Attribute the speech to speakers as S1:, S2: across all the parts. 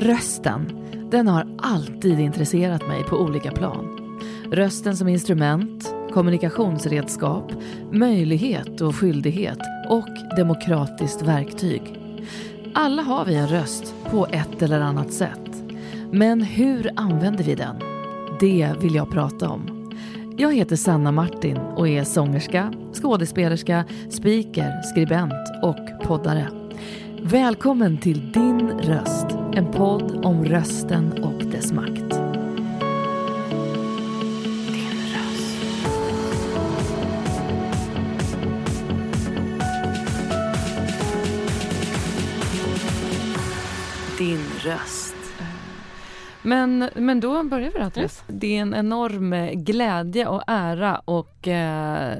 S1: Rösten, den har alltid intresserat mig på olika plan. Rösten som instrument, kommunikationsredskap, möjlighet och skyldighet och demokratiskt verktyg. Alla har vi en röst på ett eller annat sätt. Men hur använder vi den? Det vill jag prata om. Jag heter Sanna Martin och är sångerska, skådespelerska, speaker, skribent och poddare. Välkommen till Din röst, en podd om rösten och dess makt. Din röst. Din röst. Men, men då börjar vi då Therese. Det är en enorm eh, glädje och ära och eh,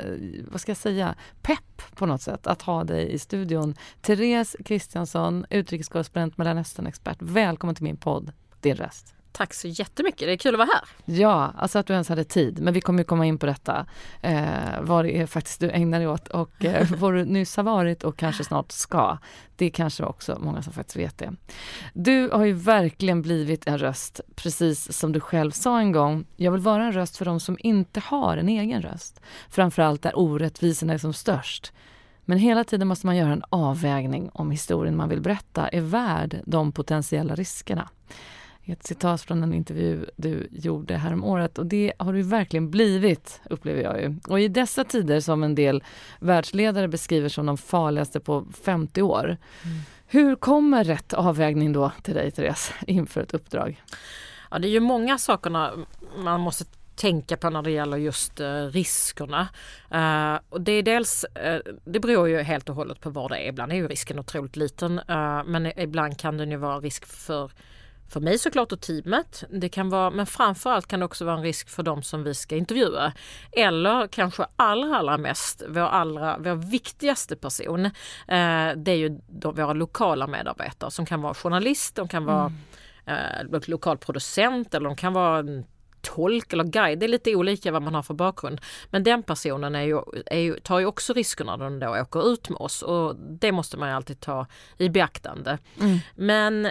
S1: vad ska jag säga, pepp på något sätt att ha dig i studion. Therese Kristiansson, utrikeskorrespondent, Mellanöstern-expert. Välkommen till min podd Din röst.
S2: Tack så jättemycket, det är kul att vara här.
S1: Ja, alltså att du ens hade tid. Men vi kommer ju komma in på detta, eh, vad det är faktiskt du ägnar dig åt och eh, var du nyss har varit och kanske snart ska. Det är kanske också många som faktiskt vet det. Du har ju verkligen blivit en röst, precis som du själv sa en gång. Jag vill vara en röst för de som inte har en egen röst. Framförallt där orättvisorna är som störst. Men hela tiden måste man göra en avvägning om historien man vill berätta är värd de potentiella riskerna ett citat från en intervju du gjorde häromåret och det har du verkligen blivit, upplever jag ju. Och i dessa tider som en del världsledare beskriver som de farligaste på 50 år. Mm. Hur kommer rätt avvägning då till dig, Therese, inför ett uppdrag?
S2: Ja, det är ju många saker man måste tänka på när det gäller just uh, riskerna. Uh, och det är dels, uh, det beror ju helt och hållet på var det är. Ibland är ju risken otroligt liten men ibland kan den ju vara risk för för mig såklart och teamet. Det kan vara, men framförallt kan det också vara en risk för de som vi ska intervjua. Eller kanske allra, allra mest vår, allra, vår viktigaste person. Eh, det är ju de, våra lokala medarbetare som kan vara journalist, de kan vara mm. eh, lokal producent eller de kan vara en tolk eller guide. Det är lite olika vad man har för bakgrund. Men den personen är ju, är ju, tar ju också riskerna när den då åker ut med oss och det måste man alltid ta i beaktande. Mm. Men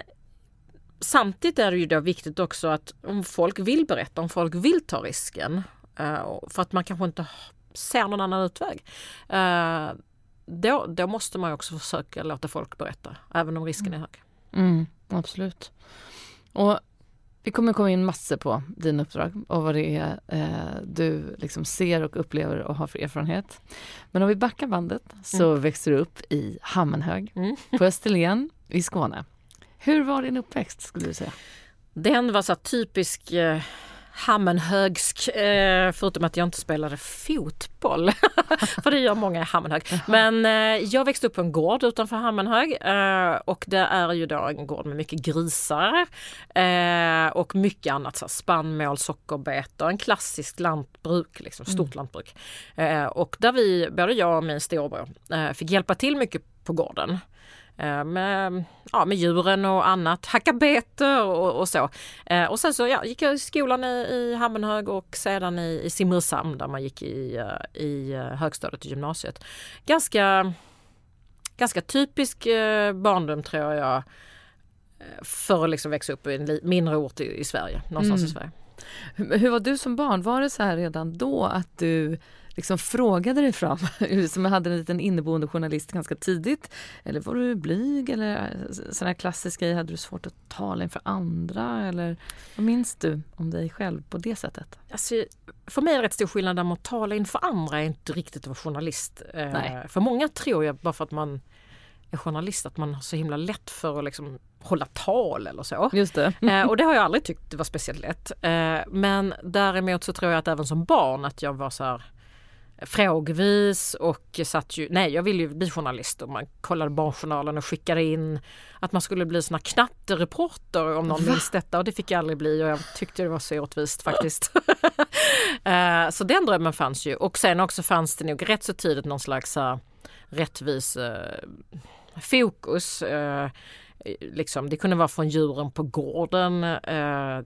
S2: samtidigt är det ju då viktigt också att om folk vill berätta, om folk vill ta risken eh, för att man kanske inte ser någon annan utväg. Eh, då, då måste man också försöka låta folk berätta, även om risken är hög.
S1: Mm, absolut. Och vi kommer komma in massor på dina uppdrag och vad det är eh, du liksom ser och upplever och har för erfarenhet. Men om vi backar bandet så mm. växer du upp i Hammenhög mm. på Österlen i Skåne. Hur var din uppväxt skulle du säga?
S2: Den var så typisk eh, Hammenhögsk, eh, förutom att jag inte spelade fotboll. För det gör många i Hammenhög. Men eh, jag växte upp på en gård utanför Hammenhög eh, och det är ju då en gård med mycket grisar eh, och mycket annat. Så spannmål, sockerbetor, en klassisk lantbruk, liksom, stort mm. lantbruk. Eh, och där vi, både jag och min storebror, eh, fick hjälpa till mycket på gården. Eh, med, ja, med djuren och annat, hacka bete och, och, så. Eh, och sen så ja, gick jag i skolan i, i Hammenhög och sedan i, i Simrishamn där man gick i, eh, i högstadiet och gymnasiet. Ganska, ganska typisk barndom tror jag för att liksom växa upp i en mindre ort i, i Sverige, någonstans mm. i Sverige.
S1: Hur var du som barn? Var det så här redan då att du liksom frågade dig fram, som hade en liten inneboende journalist ganska tidigt? Eller var du blyg eller sådana klassiska grejer, hade du svårt att tala inför andra? Eller vad minns du om dig själv på det sättet?
S2: Alltså, för mig är det rätt stor skillnad om att tala inför andra är inte riktigt att vara journalist. Eh, Nej. För många tror jag, bara för att man är journalist, att man har så himla lätt för att liksom hålla tal eller så.
S1: Just det.
S2: eh, och det har jag aldrig tyckt var speciellt lätt. Eh, men däremot så tror jag att även som barn att jag var så här frågvis och satt ju, nej jag ville ju bli journalist och man kollade Barnjournalen och skickade in att man skulle bli sån här knattereporter om någon minns detta och det fick jag aldrig bli och jag tyckte det var så orättvist faktiskt. uh, så den drömmen fanns ju och sen också fanns det nog rätt så tidigt någon slags uh, rättvis uh, fokus. Liksom, det kunde vara från djuren på gården eh,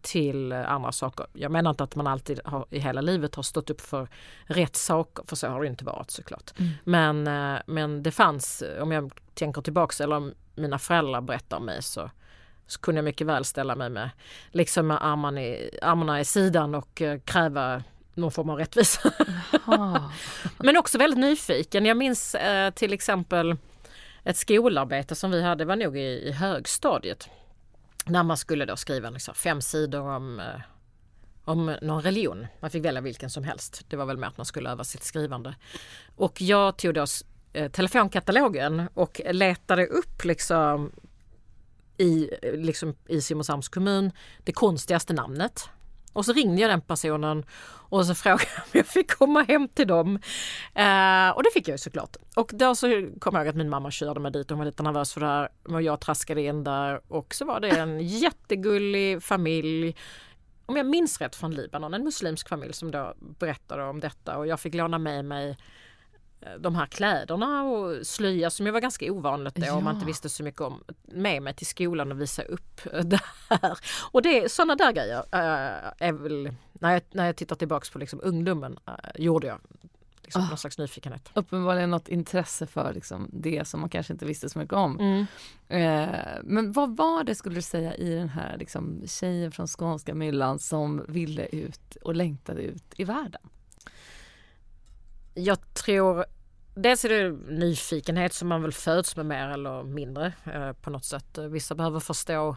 S2: till andra saker. Jag menar inte att man alltid har, i hela livet har stått upp för rätt saker, för så har det inte varit såklart. Mm. Men, eh, men det fanns, om jag tänker tillbaks eller om mina föräldrar berättar om mig så så kunde jag mycket väl ställa mig med, liksom med armarna i, armarna i sidan och eh, kräva någon form av rättvisa. Men också väldigt nyfiken. Jag minns eh, till exempel ett skolarbete som vi hade, var nog i, i högstadiet. När man skulle då skriva liksom, fem sidor om, eh, om någon religion. Man fick välja vilken som helst. Det var väl mer att man skulle öva sitt skrivande. Och jag tog då eh, telefonkatalogen och letade upp liksom i, eh, liksom, i Simrishamns kommun det konstigaste namnet. Och så ringde jag den personen och så frågade jag om jag fick komma hem till dem. Eh, och det fick jag ju såklart. Och då så kom jag ihåg att min mamma körde mig dit och hon var lite nervös för det här. Och jag traskade in där och så var det en jättegullig familj. Om jag minns rätt från Libanon, en muslimsk familj som då berättade om detta och jag fick låna med mig de här kläderna och slöja som ju var ganska ovanligt då ja. om man inte visste så mycket om med mig till skolan och visa upp det här. Och det, sådana där grejer äh, är väl, när jag, när jag tittar tillbaks på liksom ungdomen, äh, gjorde jag liksom, oh. någon slags nyfikenhet.
S1: Uppenbarligen något intresse för liksom, det som man kanske inte visste så mycket om. Mm. Eh, men vad var det skulle du säga i den här liksom, tjejen från skånska myllan som ville ut och längtade ut i världen?
S2: Jag tror Dels är det nyfikenhet som man väl föds med mer eller mindre eh, på något sätt. Vissa behöver förstå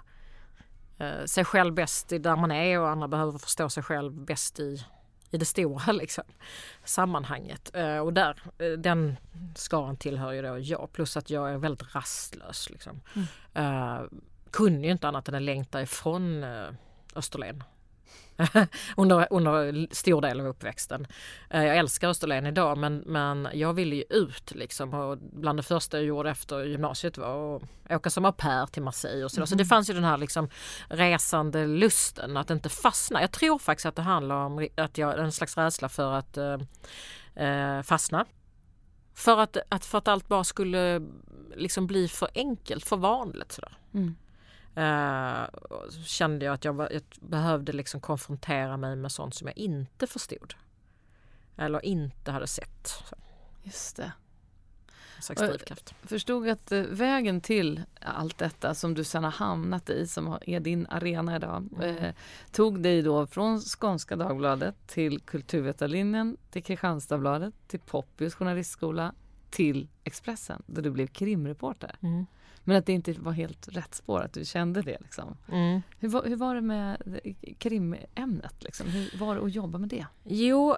S2: eh, sig själv bäst där man är och andra behöver förstå sig själv bäst i, i det stora liksom, sammanhanget. Eh, och där, eh, den skaran tillhör ju då jag. Plus att jag är väldigt rastlös. Liksom. Mm. Eh, kunde ju inte annat än att längta ifrån eh, Österlen under, under stor del av uppväxten. Eh, jag älskar Österlen idag men, men jag ville ju ut liksom och bland det första jag gjorde efter gymnasiet var att åka som au pair till Marseille och så, mm. så det mm. fanns ju den här liksom resande lusten att inte fastna. Jag tror faktiskt att det handlar om att jag, en slags rädsla för att eh, eh fastna. För att, att, för att allt bara skulle liksom bli för enkelt, för vanligt. Sådär. Mm. Uh, kände jag att jag, jag, behövde liksom konfrontera mig med sånt som jag inte förstod. Eller inte hade sett. Så.
S1: Just det.
S2: Jag
S1: förstod att uh, vägen till allt detta som du sen har hamnat i, som är din arena idag, mm. uh, tog dig då från Skånska Dagbladet till Kulturvetarlinjen, till Kristianstadsbladet, till Poppius journalistskola, till Expressen där du blev krimreporter. Mm. Men att det inte var helt rätt spår, att du kände det. Liksom. Mm. Hur, var, hur var det med krimämnet? Liksom? Hur var det att jobba med det?
S2: Jo,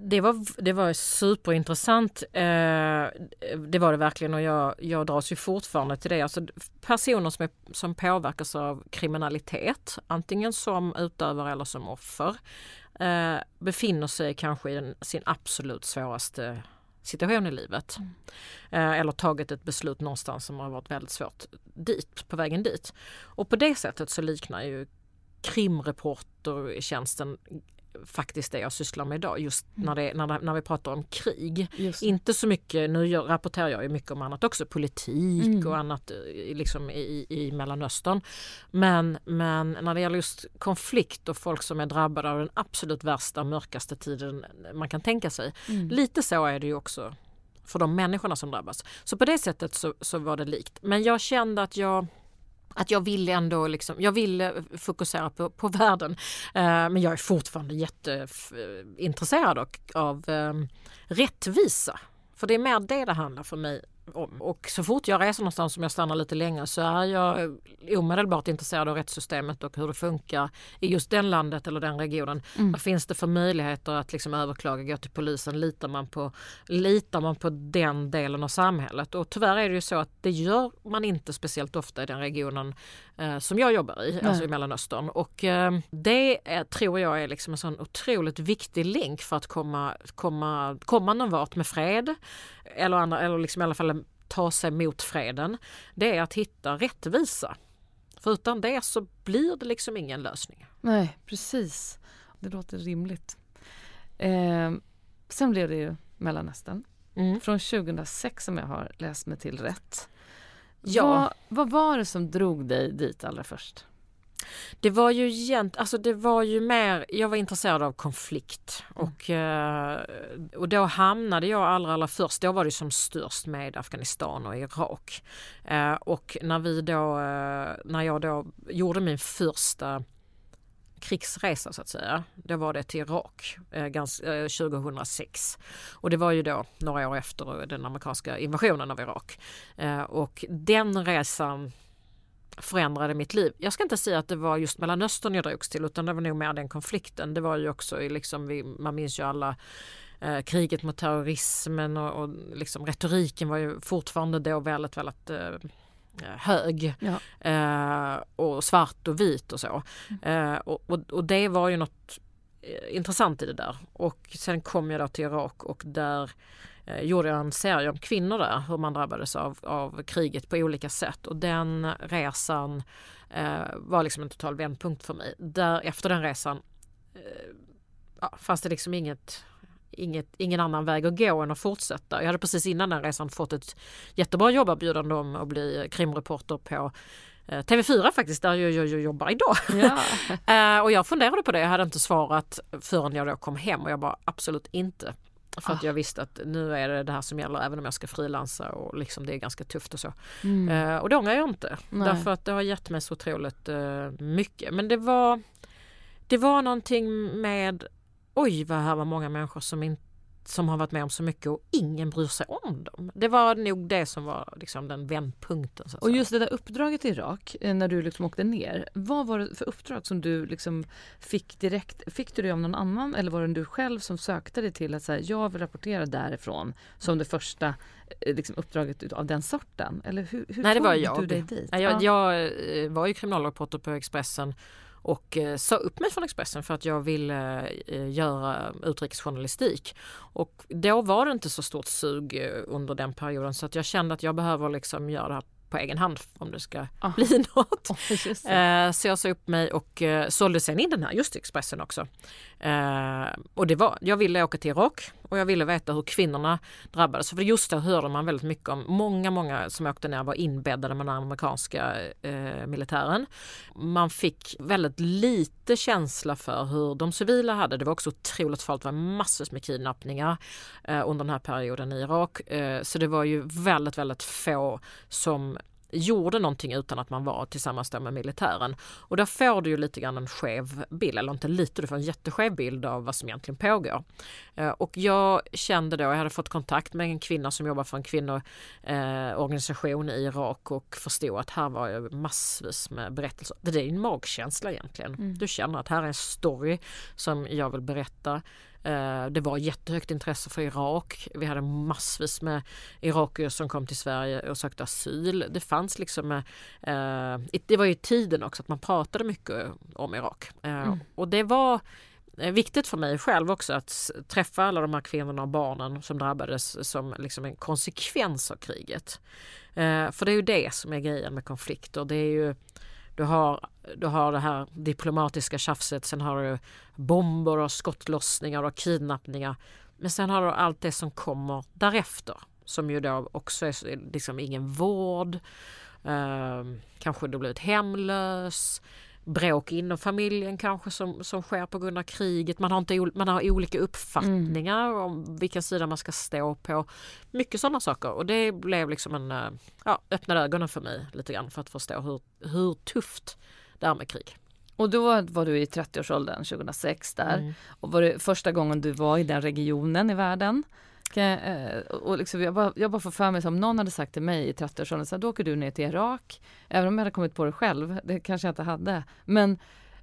S2: det var, det var superintressant. Eh, det var det verkligen och jag, jag dras ju fortfarande till det. Alltså, personer som, är, som påverkas av kriminalitet, antingen som utövare eller som offer, eh, befinner sig kanske i den, sin absolut svåraste situation i livet. Mm. Eh, eller tagit ett beslut någonstans som har varit väldigt svårt dit, på vägen dit. Och på det sättet så liknar ju krimreportertjänsten faktiskt det jag sysslar med idag just mm. när, det, när, när vi pratar om krig. Inte så mycket, nu gör, rapporterar jag ju mycket om annat också, politik mm. och annat eh, liksom i, i Mellanöstern. Men, men när det gäller just konflikt och folk som är drabbade av den absolut värsta mörkaste tiden man kan tänka sig. Mm. Lite så är det ju också för de människorna som drabbas. Så på det sättet så, så var det likt. Men jag kände att jag att jag vill ändå liksom, jag vill eh, fokusera på, på världen. Eh, men jag är fortfarande jätteintresserad av eh, rättvisa. För det är mer det det handlar för mig om. Och så fort jag reser någonstans som jag stannar lite längre så är jag omedelbart intresserad av rättssystemet och hur det funkar i just den landet eller den regionen. Mm. Vad finns det för möjligheter att liksom överklaga, gå till polisen? Litar man, på, litar man på den delen av samhället? Och tyvärr är det ju så att det gör man inte speciellt ofta i den regionen eh, som jag jobbar i, Nej. alltså i Mellanöstern. Och eh, det är, tror jag är liksom en sån otroligt viktig länk för att komma, komma, komma någon vart med fred eller, andra, eller liksom i alla fall ta sig mot freden, det är att hitta rättvisa. För utan det så blir det liksom ingen lösning.
S1: Nej, precis. Det låter rimligt. Eh, sen blev det ju Mellanöstern. Mm. Från 2006 som jag har läst mig till rätt. Ja. Vad, vad var det som drog dig dit allra först?
S2: Det var ju gent, alltså det var ju mer, jag var intresserad av konflikt
S1: Mm.
S2: och, eh, och då hamnade jag allra, allra först, då var det som störst med Afghanistan och Irak. Eh, och när vi då, eh, när jag då gjorde min första krigsresa så att säga. Då var det till Irak eh, gans, eh, 2006. Och det var ju då några år efter den amerikanska invasionen av Irak. Eh, och den resan förändrade mitt liv. Jag ska inte säga att det var just Mellanöstern jag drogs till utan det var nog mer den konflikten. Det var ju också liksom, man minns ju alla eh, kriget mot terrorismen och, och liksom retoriken var ju fortfarande då väldigt, väldigt eh, hög.
S1: Ja.
S2: Eh, och svart och vit och så. Eh, och, och, och det var ju något eh, intressant i det där. Och sen kom jag då till Irak och där eh, gjorde jag en serie om kvinnor där, hur man drabbades av, av kriget på olika sätt. Och den resan eh, var liksom en total vändpunkt för mig. Där, efter den resan eh, ja, fanns det liksom inget Inget, ingen annan väg att gå än att fortsätta. Jag hade precis innan den resan fått ett jättebra jobberbjudande om att bli krimreporter på eh, TV4 faktiskt, där jag, jag, jag jobbar idag.
S1: Ja.
S2: Eh, och jag funderade på det, jag hade inte svarat förrän jag då kom hem och jag bara absolut inte. För att
S1: Ah.
S2: jag visste att nu är det det här som gäller även om jag ska frilansa och liksom det är ganska tufft och så.
S1: Mm.
S2: Eh, och det ångrar jag inte.
S1: Nej.
S2: Därför att det har gett mig så otroligt eh, mycket. Men det var, det var någonting med oj vad här var många människor som, in, som har varit med om så mycket och ingen bryr sig om dem. Det var nog det som var liksom den vändpunkten.
S1: Och
S2: säga.
S1: just det där uppdraget i Irak, eh, när du liksom åkte ner. Vad var det för uppdrag som du liksom fick direkt? Fick du det av någon annan eller var det du själv som sökte dig till att säga jag vill rapportera därifrån som det första eh, liksom, uppdraget av den sorten? Eller hur, hur
S2: Nej, det var jag.
S1: du dig dit?
S2: Nej, jag,
S1: Ja.
S2: jag eh, var ju kriminalreporter på Expressen och eh, sa upp mig från Expressen för att jag ville eh, göra utrikesjournalistik. Och då var det inte så stort sug eh, under den perioden så att jag kände att jag behöver liksom göra det här på egen hand om det ska
S1: Ah.
S2: bli något. Eh, så jag sa upp mig och sålde sen in den här just Expressen också. Eh, och det var, jag ville åka till Irak och jag ville veta hur kvinnorna drabbades. För just det hörde man väldigt mycket om. Många, många som åkte ner var inbäddade med den amerikanska eh, militären. Man fick väldigt lite känsla för hur de civila hade. Det var också otroligt farligt. Det var massor med kidnappningar eh, under den här perioden i Irak. Eh, så det var ju väldigt, väldigt få som gjorde någonting utan att man var tillsammans med militären. Och där får du ju lite grann en skev bild, eller inte lite, du får en jätteskev bild av vad som egentligen pågår. Eh, Och jag kände då, jag hade fått kontakt med en kvinna som jobbar för en kvinnoorganisation i Irak och förstod att här var ju massvis med berättelser. Det är en magkänsla egentligen.
S1: Mm.
S2: Du känner att här är en story som jag vill berätta. Eh, Det var jättehögt intresse för Irak. Vi hade massvis med irakier som kom till Sverige och sökte asyl. Det fanns liksom, eh, i- det var ju tiden också att man pratade mycket om Irak. Eh,
S1: Mm.
S2: Och det var eh, viktigt för mig själv också att träffa alla de här kvinnorna och barnen som drabbades som liksom en konsekvens av kriget. Eh, För det är ju det som är grejen med konflikter. Det är ju du har, du har det här diplomatiska tjafset, sen har du bomber och skottlossningar och kidnappningar. Men sen har du allt det som kommer därefter som ju då också är liksom ingen vård. Eh, kanske du blivit hemlös. Bråk inom familjen kanske som, som sker på grund av kriget. Man har, inte, man har olika uppfattningar om vilken sida man ska stå på. Mycket sådana saker och det blev liksom en, eh, ja, öppnade ögonen för mig lite grann för att förstå hur, hur tufft det är med krig.
S1: Och då var du i 30-årsåldern 2006 där.
S2: Mm.
S1: Och var det första gången du var i den regionen i världen? Jag, eh, och liksom, jag, bara, jag bara får för mig som någon hade sagt till mig i 30-årsåldern, så här, då åker du ner till Irak. Även om jag hade kommit på det själv, det kanske jag inte hade. Men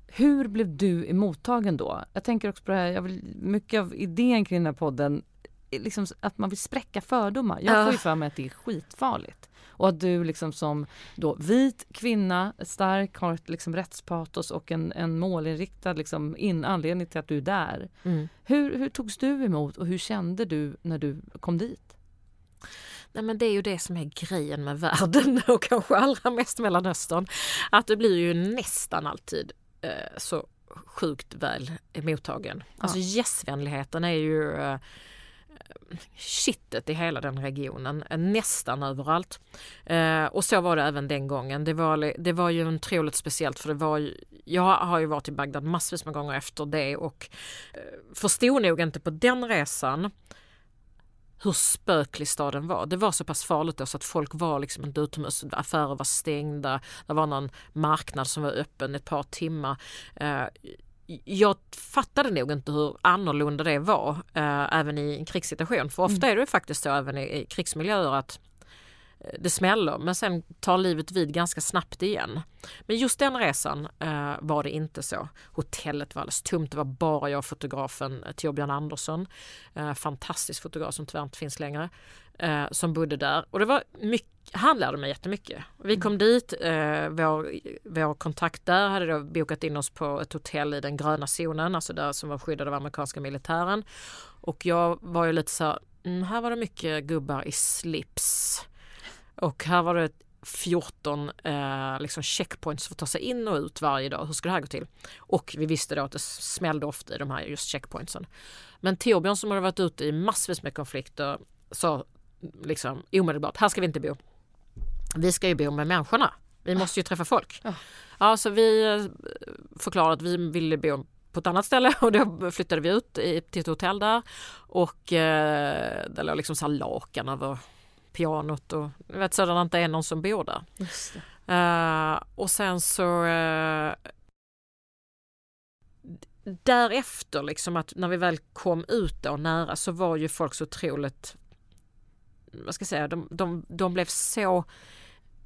S1: hur blev du mottagen då? Jag tänker också på det här, jag vill, mycket av idén kring den här podden, är liksom att man vill spräcka fördomar. Jag
S2: Ja.
S1: får ju för mig att det är skitfarligt. Och att du liksom som då vit kvinna, stark, har ett liksom rättspatos och en, en målinriktad liksom in, anledning till att du är där.
S2: Mm.
S1: Hur, hur togs du emot och hur kände du när du kom dit?
S2: Nej, men det är ju det som är grejen med världen och kanske allra mest Mellanöstern. Att det blir ju nästan alltid eh, så sjukt väl mottagen. Alltså gästvänligheten är ju eh, kittet i hela den regionen, eh, nästan överallt. Eh, och så var det även den gången. Det var, det var ju otroligt speciellt för det var ju, jag har ju varit i Bagdad massvis med gånger efter det och eh, förstod nog inte på den resan hur spöklig staden var. Det var så pass farligt då så att folk var liksom inte utomhus, affärer var stängda, det var någon marknad som var öppen ett par timmar. Eh, jag fattade nog inte hur annorlunda det var eh, även i en krigssituation. För ofta mm. är det faktiskt så även i, i krigsmiljöer att eh, det smäller men sen tar livet vid ganska snabbt igen. Men just den resan eh, var det inte så. Hotellet var alldeles tomt. Det var bara jag och fotografen Torbjörn Andersson. Eh, fantastisk fotograf som tyvärr inte finns längre. Eh, som bodde där. Och det var mycket, han lärde mig jättemycket. Vi kom mm. dit, eh, vår, vår kontakt där hade då bokat in oss på ett hotell i den gröna zonen, alltså där som var skyddad av amerikanska militären. Och jag var ju lite så mm, här var det mycket gubbar i slips. Och här var det 14 eh, liksom checkpoints för att ta sig in och ut varje dag. Hur ska det här gå till? Och vi visste då att det smällde ofta i de här just checkpointsen. Men Torbjörn som hade varit ute i massvis med konflikter sa liksom omedelbart, här ska vi inte bo. Vi ska ju bo med människorna. Vi måste ju träffa folk. Ja, så vi eh, förklarade att vi ville bo på ett annat ställe och då flyttade vi ut till ett hotell där och eh, det låg liksom så lakan över pianot och vet sådant det är någon som bor där. Uh, och sen så uh, därefter liksom att när vi väl kom ut då nära så var ju folk så otroligt vad ska jag säga, de, de, de blev så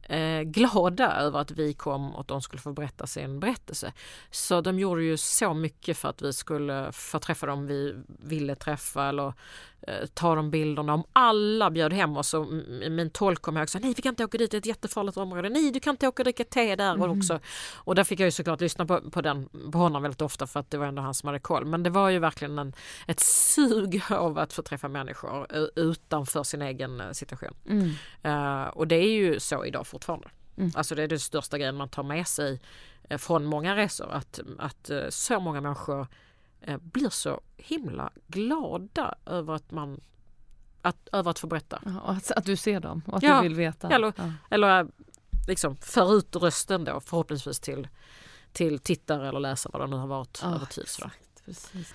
S2: eh, glada över att vi kom och att de skulle få berätta sin berättelse. Så de gjorde ju så mycket för att vi skulle få träffa dem vi ville träffa eller eh, ta de bilderna. Om alla bjöd hem oss och min tolk kom ihåg sa nej vi kan inte åka dit, det är ett jättefarligt område. Nej du kan inte åka och dricka te där mm. också. Och där fick jag ju såklart lyssna på, på, den, på honom väldigt ofta för att det var ändå han som hade koll. Men det var ju verkligen en, ett sug av att få träffa människor utanför sin egen eh, situation. Mm. Uh, och det är ju så idag fortfarande. Mm. Alltså det är den största grejen man tar med sig från många resor att, att så många människor blir så himla glada över att man att, över att få berätta.
S1: Ja, att, att, du ser dem och att ja, du vill veta.
S2: Eller, ja. eller liksom för ut rösten då förhoppningsvis till, till tittare eller läsare vad det nu har varit ja, över tid. Exakt, precis.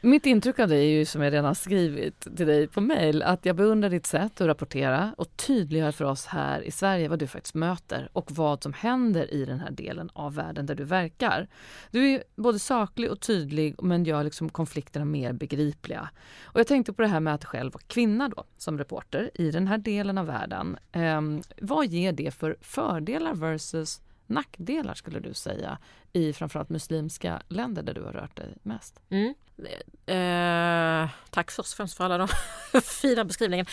S1: Mitt intryck av dig är ju som jag redan skrivit till dig på mail att jag beundrar ditt sätt att rapportera och tydliggör för oss här i Sverige vad du faktiskt möter och vad som händer i den här delen av världen där du verkar. Du är både saklig och tydlig men gör liksom konflikterna mer begripliga. Och jag tänkte på det här med att själv vara kvinna då som reporter i den här delen av världen. Eh, vad ger det för fördelar versus nackdelar skulle du säga i framförallt muslimska länder där du har rört dig mest?
S2: Mm. Eh, tack först och främst för alla de fina beskrivningarna.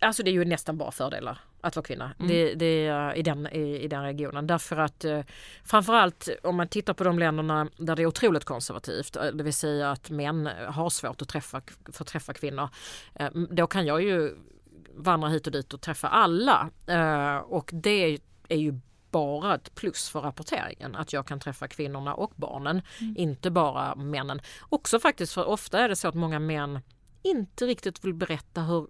S2: Alltså det är ju nästan bara fördelar att vara kvinna mm. det, det, i, den, i, i den regionen. Därför att eh, framförallt om man tittar på de länderna där det är otroligt konservativt, eh, det vill säga att män har svårt att träffa, få träffa kvinnor. Eh, då kan jag ju vandra hit och dit och träffa alla. Eh, och det är ju bara ett plus för rapporteringen att jag kan träffa kvinnorna och barnen, mm. inte bara männen. Också faktiskt för ofta är det så att många män inte riktigt vill berätta hur,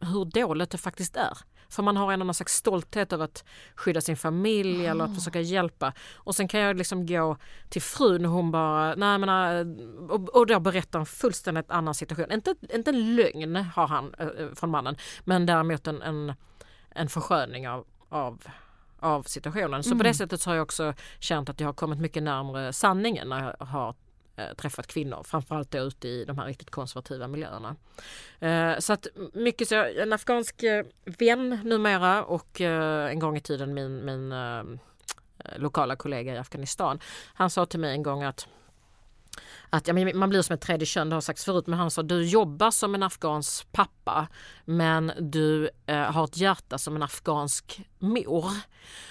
S2: hur dåligt det faktiskt är. För man har ändå någon slags stolthet över att skydda sin familj oh. eller att ah. försöka hjälpa. Och sen kan jag liksom gå till frun och hon bara, nej men, äh, och, och då berättar en fullständigt annan situation. Inte, inte en lögn har han äh, från mannen, men däremot en, en, en försköning av, av av situationen. Så mm. på det sättet har jag också känt att jag har kommit mycket närmre sanningen när jag har eh, träffat kvinnor, framförallt då ute i de här riktigt konservativa miljöerna. Eh, så att mycket så, en afghansk eh, vän numera och en gång i tiden min, min lokala kollega i Afghanistan. Han sa till mig en gång att att ja, man blir som ett tredje kön, det har sagts förut, men han sa du jobbar som en afghansk pappa men du eh, har ett hjärta som en afghansk mor.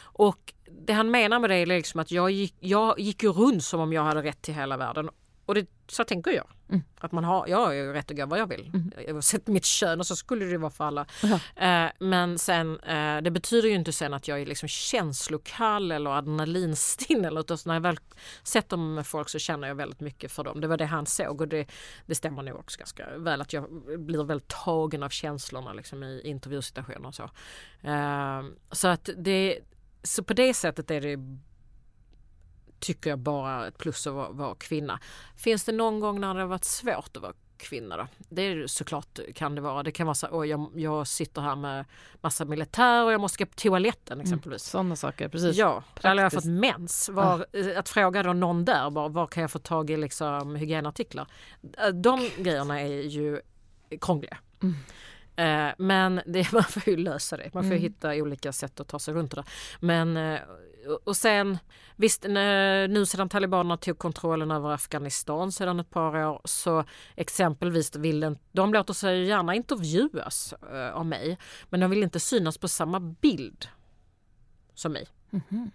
S2: Och det han menar med det är liksom att jag gick, jag gick runt som om jag hade rätt till hela världen och det, så tänker jag. Mm. Att man har, jag har ju rätt att göra vad jag vill. Mm. Oavsett mitt kön och så skulle det vara för alla. Eh, men sen eh, det betyder ju inte sen att jag är liksom känslokall eller adrenalinstinn. Eller, när jag väl sätter mig med folk så känner jag väldigt mycket för dem. Det var det han såg och det, det stämmer nog också ganska väl att jag blir väldigt tagen av känslorna liksom, i intervjusituationer och så. Eh, så att det så på det sättet är det tycker jag bara ett plus att vara, vara kvinna. Finns det någon gång när det har varit svårt att vara kvinna då? Det är såklart kan det vara. Det kan vara så att jag, jag sitter här med massa militär och jag måste gå på toaletten
S1: Mm.
S2: exempelvis.
S1: Sådana saker, precis.
S2: Ja, eller jag har fått
S1: Praktiskt.
S2: mens. Var, eh, Att fråga då någon där, bara, var kan jag få tag i liksom, hygienartiklar? De grejerna är ju krångliga.
S1: Mm.
S2: Eh, Men det, man får ju lösa det. Man får
S1: Mm.
S2: hitta olika sätt att ta sig runt det. Men, eh, och- sen visst nu sedan talibanerna tog kontrollen över Afghanistan sedan ett par år så exempelvis vill den, de låter sig gärna intervjuas eh, av mig men de vill inte synas på samma bild som mig.
S1: Mhm.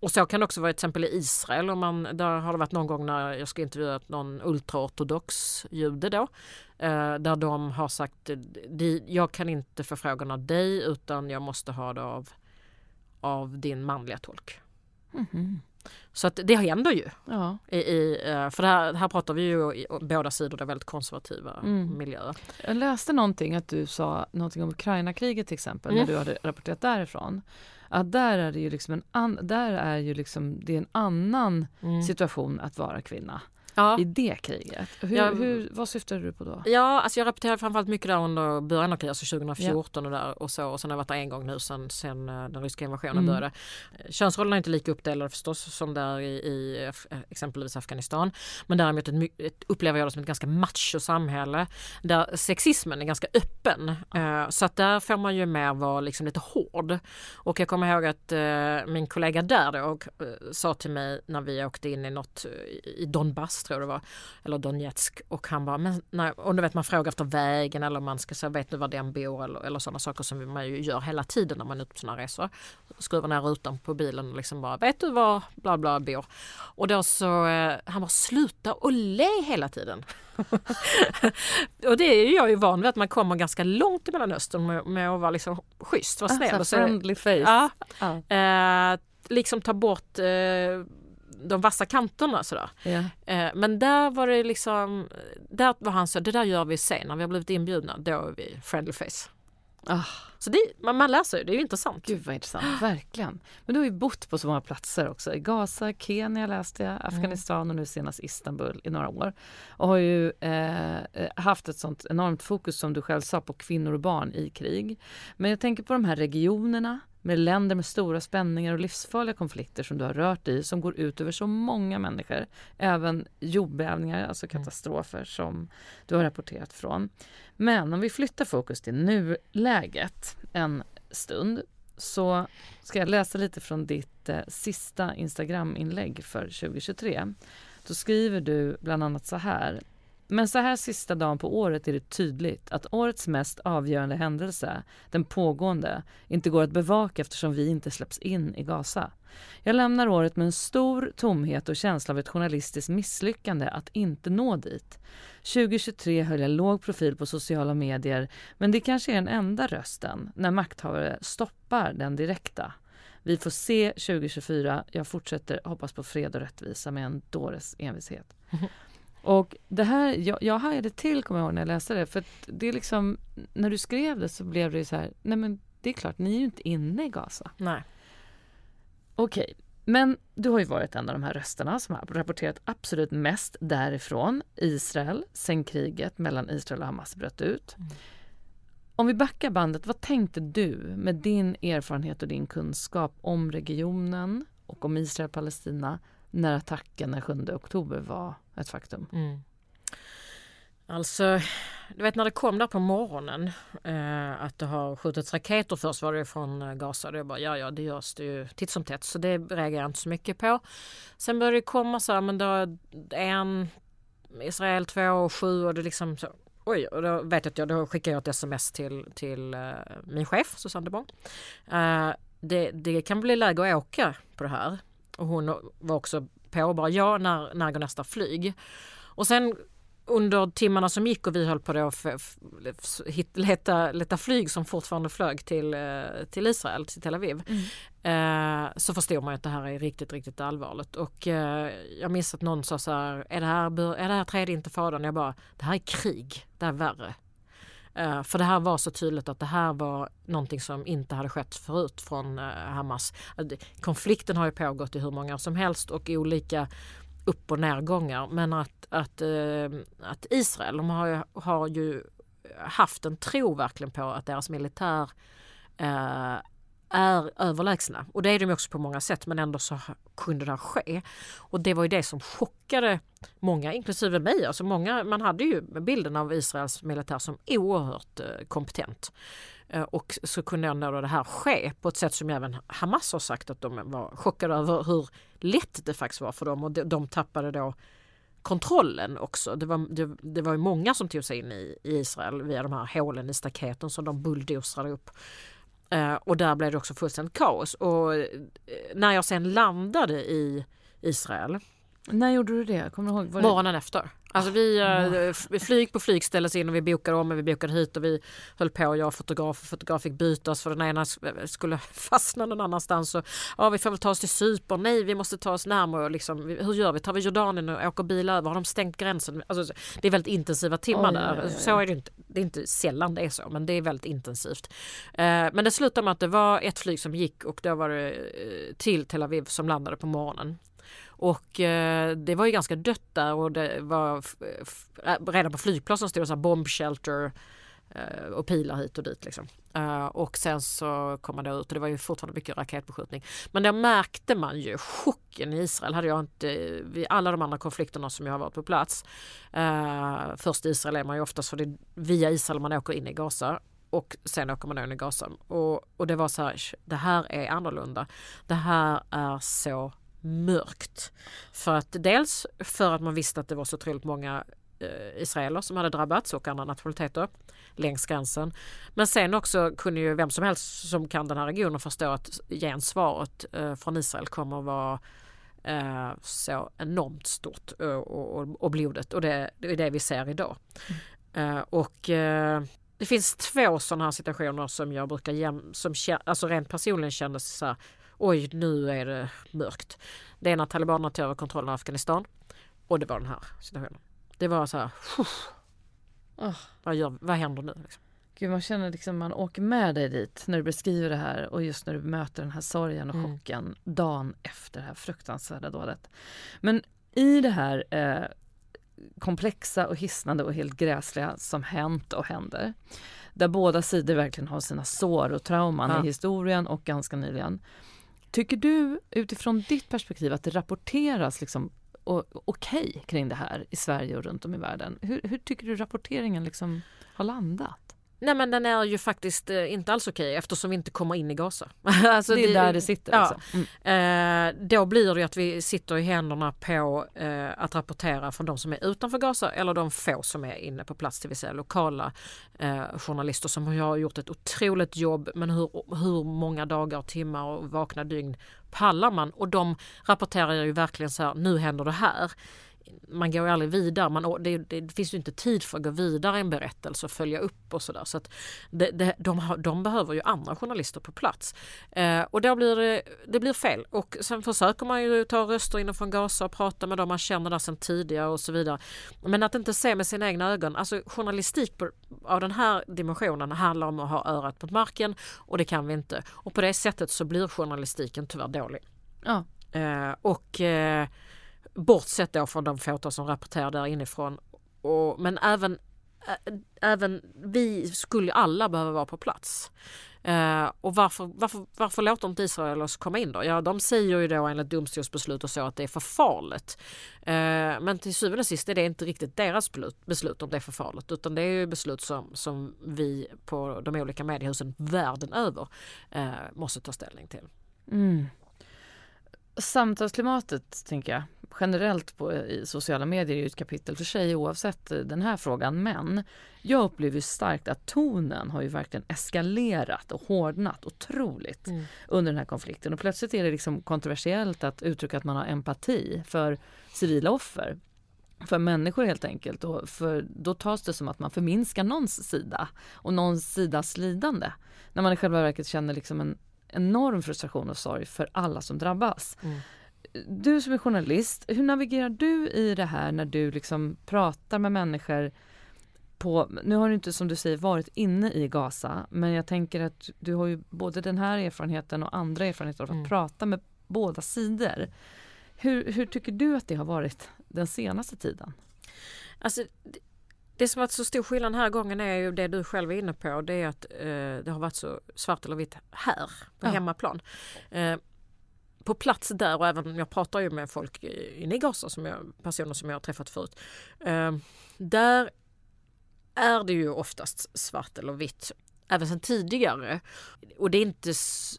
S2: Och så kan det också vara till exempel i Israel. Om man, där har det varit någon gång när jag ska intervjua någon ultraortodox jude då. Eh, där de har sagt "De- jag kan inte få frågorna av dig utan jag måste ha det av, av din manliga tolk.
S1: Mhm.
S2: Så att det händer ju.
S1: Ja.
S2: I, i, eh, för här, här pratar vi ju i båda sidor, det är väldigt konservativa
S1: Mm.
S2: miljöer.
S1: Jag läste någonting att du sa någonting om Ukraina-kriget till exempel
S2: Mm.
S1: när du hade rapporterat därifrån. Att där är det ju liksom en, an, där är ju liksom, det är en annan
S2: Mm.
S1: situation att vara kvinna
S2: Ja.
S1: i det kriget. Hur,
S2: Ja.
S1: hur, vad syftar du på då?
S2: Ja, alltså jag rapporterade framförallt mycket där under början av kriget, alltså 2014 och, där och så. Och sen har jag varit där en gång nu sen, sen eh, den ryska invasionen
S1: Mm.
S2: började. Eh, Könsrollerna är inte lika uppdelade förstås som där i, i eh, exempelvis Afghanistan. Men däremot ett, my- ett, upplever jag det som ett ganska macho samhälle där sexismen är ganska öppen. Eh, så att där får man ju mer vara liksom lite hård. Och jag kommer ihåg att min kollega där då och, sa till mig när vi åkte in i något i Donbass tror det var eller Donetsk och han bara, men när, och du vet man frågar efter vägen eller man ska säga, vet du var den bor eller, eller sådana saker som man ju gör hela tiden när man är ute på sådana resor. Skruvar ner rutan på bilen och liksom bara, vet du var bla bla bor? Och då så, eh, han bara, sluta och le hela tiden. och det är ju jag ju van vid att man kommer ganska långt i Mellanöstern med, med att vara liksom schysst, vara snäll.
S1: Alltså,
S2: och så,
S1: friendly face.
S2: ja,
S1: Ja.
S2: eh, liksom ta bort eh, de vassa kanterna sådär. Eh, Men där var det liksom, där var han så, det där gör vi sen när vi har blivit inbjudna, då är vi friendly face.
S1: Ah,
S2: Så det, man, man läser ju, det är ju intressant.
S1: gud vad intressant, verkligen. Men du har ju bott på så många platser också. I Gaza, Kenya läste jag, Afghanistan och nu senast Istanbul i några år. Och har ju eh, eh, haft ett sånt enormt fokus som du själv sa på kvinnor och barn i krig. Men jag tänker på de här regionerna med länder med stora spänningar och livsfarliga konflikter som du har rört i som går ut över så många människor. Även jordbävningar, alltså katastrofer som du har rapporterat från. Men om vi flyttar fokus till nuläget en stund så ska jag läsa lite från ditt eh, sista Instagram-inlägg för 2023. Då skriver du bland annat så här. Men så här sista dagen på året är det tydligt att årets mest avgörande händelse, den pågående, inte går att bevaka eftersom vi inte släpps in i Gaza. Jag lämnar året med en stor tomhet och känsla av ett journalistiskt misslyckande att inte nå dit. 2023 höll jag låg profil på sociala medier men det kanske är den enda rösten när makthavare stoppar den direkta. Vi får se 2024. Jag fortsätter hoppas på fred och rättvisa med en dåres envishet. Och det här, jag, jag hajade till kommer jag ihåg när jag läste det för det är liksom, när du skrev det så blev det ju så här, nej men det är klart, ni är ju inte inne i Gaza.
S2: Nej.
S1: Okej, men du har ju varit en av de här rösterna som har rapporterat absolut mest därifrån, Israel, sen kriget mellan Israel och Hamas bröt ut.
S2: Mm.
S1: Om vi backar bandet, vad tänkte du med din erfarenhet och din kunskap om regionen och om Israel och Palestina när attacken den 7 oktober var ett faktum?
S2: Mm. Alltså, du vet när det kom där på morgonen eh, att det har skjutits raketer först var det från eh, Gaza. Det bara, ja, ja, det görs det ju titt som tätt så det reagerar jag inte så mycket på. Sen började det komma så här, men då en, Israel två och sju och det liksom så. Oj, och då vet jag att jag, då skickar jag ett sms till, till uh, min chef Susanne de Bon. Uh, eh, det, det kan bli läge att åka på det här. Och hon var också på och bara ja, när, när går nästa flyg? Och sen under timmarna som gick och vi höll på då hit- leta, leta flyg som fortfarande flög till, eh, till Israel, till Tel Aviv. Eh, så förstod man att det här är riktigt, riktigt allvarligt. Och eh, jag minns att någon sa så här, är det här, är det här tredje intifadan? Jag bara, det här är krig, det här är värre. Eh, för det här var så tydligt att det här var någonting som inte hade skett förut från eh, Hamas. Konflikten har ju pågått i hur många år som helst och olika upp och nedgångar. Men att, att, eh, att Israel de har, ju, har ju haft en tro verkligen på att deras militär är överlägsna. Och det är de också på många sätt men ändå så kunde det ske. Och det var ju det som chockade många, inklusive mig. Alltså många, man hade ju bilden av Israels militär som oerhört eh, kompetent. Eh, och så kunde ändå det här ske på ett sätt som även Hamas har sagt att de var chockade över hur lätt det faktiskt var för dem och de, tappade då kontrollen också. Det var, det, det var många som tog sig in i, i Israel via de här hålen i staketen som de bulldozrade upp. Eh, och där blev det också fullständigt kaos. Och eh, när jag sen landade i Israel.
S1: När gjorde du det? Kommer du ihåg?
S2: Var det... Morgonen efter. Alltså vi, uh, flyg på flyg ställdes in och vi bokade om och vi bokade hit och vi höll på, jag och fotograf, fotograf fick bytas för den ena skulle fastna någon annanstans. Och, ja, vi får väl ta oss till Cypern, nej vi måste ta oss närmare. Liksom, hur gör vi? Tar vi Jordanien och åker bil över? Har de stängt gränsen? Alltså, det är väldigt intensiva timmar där. Så är det inte. Det är inte sällan det är så, men det är väldigt intensivt. Eh, men det slutade med att det var ett flyg som gick och då var det eh, till Tel Aviv som landade på morgonen. Och eh, det var ju ganska dött där och det var eh, redan på flygplatsen stod det så här bomb shelter eh, och pilar hit och dit. Liksom. Eh, och sen så kom man då ut och det var ju fortfarande mycket raketbeskjutning. Men där märkte man ju chocken i Israel. hade jag inte vid alla de andra konflikterna som jag har varit på plats. Eh, först i Israel är man ju oftast för det är via Israel man åker in i Gaza och sen åker man in i Gaza. Och, och det var så här, det här är annorlunda. Det här är så mörkt. För att dels för att man visste att det var så otroligt många eh, israeler som hade drabbats och andra nationaliteter längs gränsen. Men sen också kunde ju vem som helst som kan den här regionen förstå att gensvaret eh, från Israel kommer att vara eh, så enormt stort och, och, och blodigt och det, det, är det vi ser idag. Mm. Eh, och eh, det finns två sådana här situationer som jag brukar som alltså rent personligen kändes så här, oj nu är det mörkt. Det är när talibanerna tog över kontrollen av Afghanistan och det var den här situationen. Det var så här, oh, vad, gör, vad händer nu? Liksom?
S1: Gud, man känner liksom man åker med dig dit när du beskriver det här och just när du möter den här sorgen och mm. chocken dagen efter det här fruktansvärda dådet. Men i det här eh, komplexa och hisnande och helt gräsliga som hänt och händer där båda sidor verkligen har sina sår och trauman ja. i historien och ganska nyligen. Tycker du utifrån ditt perspektiv att det rapporteras liksom okej okay kring det här i Sverige och runt om i världen? Hur, hur tycker du rapporteringen liksom har landat?
S2: Nej men den är ju faktiskt eh, inte alls okej eftersom vi inte kommer in i Gaza.
S1: alltså det är det, där det sitter. Ja.
S2: Liksom. Mm. Eh, då blir det ju att vi sitter i händerna på eh, att rapportera från de som är utanför Gaza eller de få som är inne på plats, det vill säga lokala eh, journalister som har gjort ett otroligt jobb. Men hur, hur många dagar, timmar och vakna dygn pallar man? Och de rapporterar ju verkligen så här, nu händer det här man går aldrig vidare. Man, det, det, finns ju inte tid för att gå vidare i en berättelse och följa upp och sådär. Så att det, det, de, har, de behöver ju andra journalister på plats. Eh, och då blir det, det blir fel. Och sen försöker man ju ta röster inifrån Gaza och prata med dem man känner där sedan tidigare och så vidare. Men att inte se med sina egna ögon. Alltså journalistik på, av den här dimensionen handlar om att ha örat mot marken och det kan vi inte. Och på det sättet så blir journalistiken tyvärr dålig.
S1: Ja.
S2: Eh, och eh, Bortsett då från de fåtal som rapporterar där inifrån. Och, men även, äh, även vi skulle alla behöva vara på plats. Uh, och varför, varför, varför låter inte Israel oss komma in då? Ja, de säger ju då enligt domstolsbeslut och så att det är för farligt. Uh, men till syvende och sist är det inte riktigt deras beslut om det är för farligt utan det är ju beslut som, som vi på de olika mediehusen världen över uh, måste ta ställning till.
S1: Mm. Samtalsklimatet, tänker jag, generellt på, i sociala medier är ju ett kapitel för sig oavsett eh, den här frågan. Men jag upplever starkt att tonen har ju verkligen eskalerat och hårdnat otroligt mm. under den här konflikten. Och plötsligt är det liksom kontroversiellt att uttrycka att man har empati för civila offer. För människor helt enkelt. Och för, då tas det som att man förminskar någons sida och någons sidas lidande. När man i själva verket känner liksom en enorm frustration och sorg för alla som drabbas. Mm. Du som är journalist, hur navigerar du i det här när du liksom pratar med människor på, nu har du inte som du säger varit inne i Gaza men jag tänker att du har ju både den här erfarenheten och andra erfarenheter av att
S2: Mm.
S1: prata med båda sidor. Hur, hur tycker du att det har varit den senaste tiden?
S2: Alltså, det, som varit så stor skillnad den här gången är ju det du själv är inne på. Det är att eh, det har varit så svart eller vitt här på
S1: Ja.
S2: hemmaplan. Eh, på plats där och även jag pratar ju med folk i- inne i Gaza, som jag, personer som jag har träffat förut. Eh, där är det ju oftast svart eller vitt. Även sedan tidigare. Och det är inte,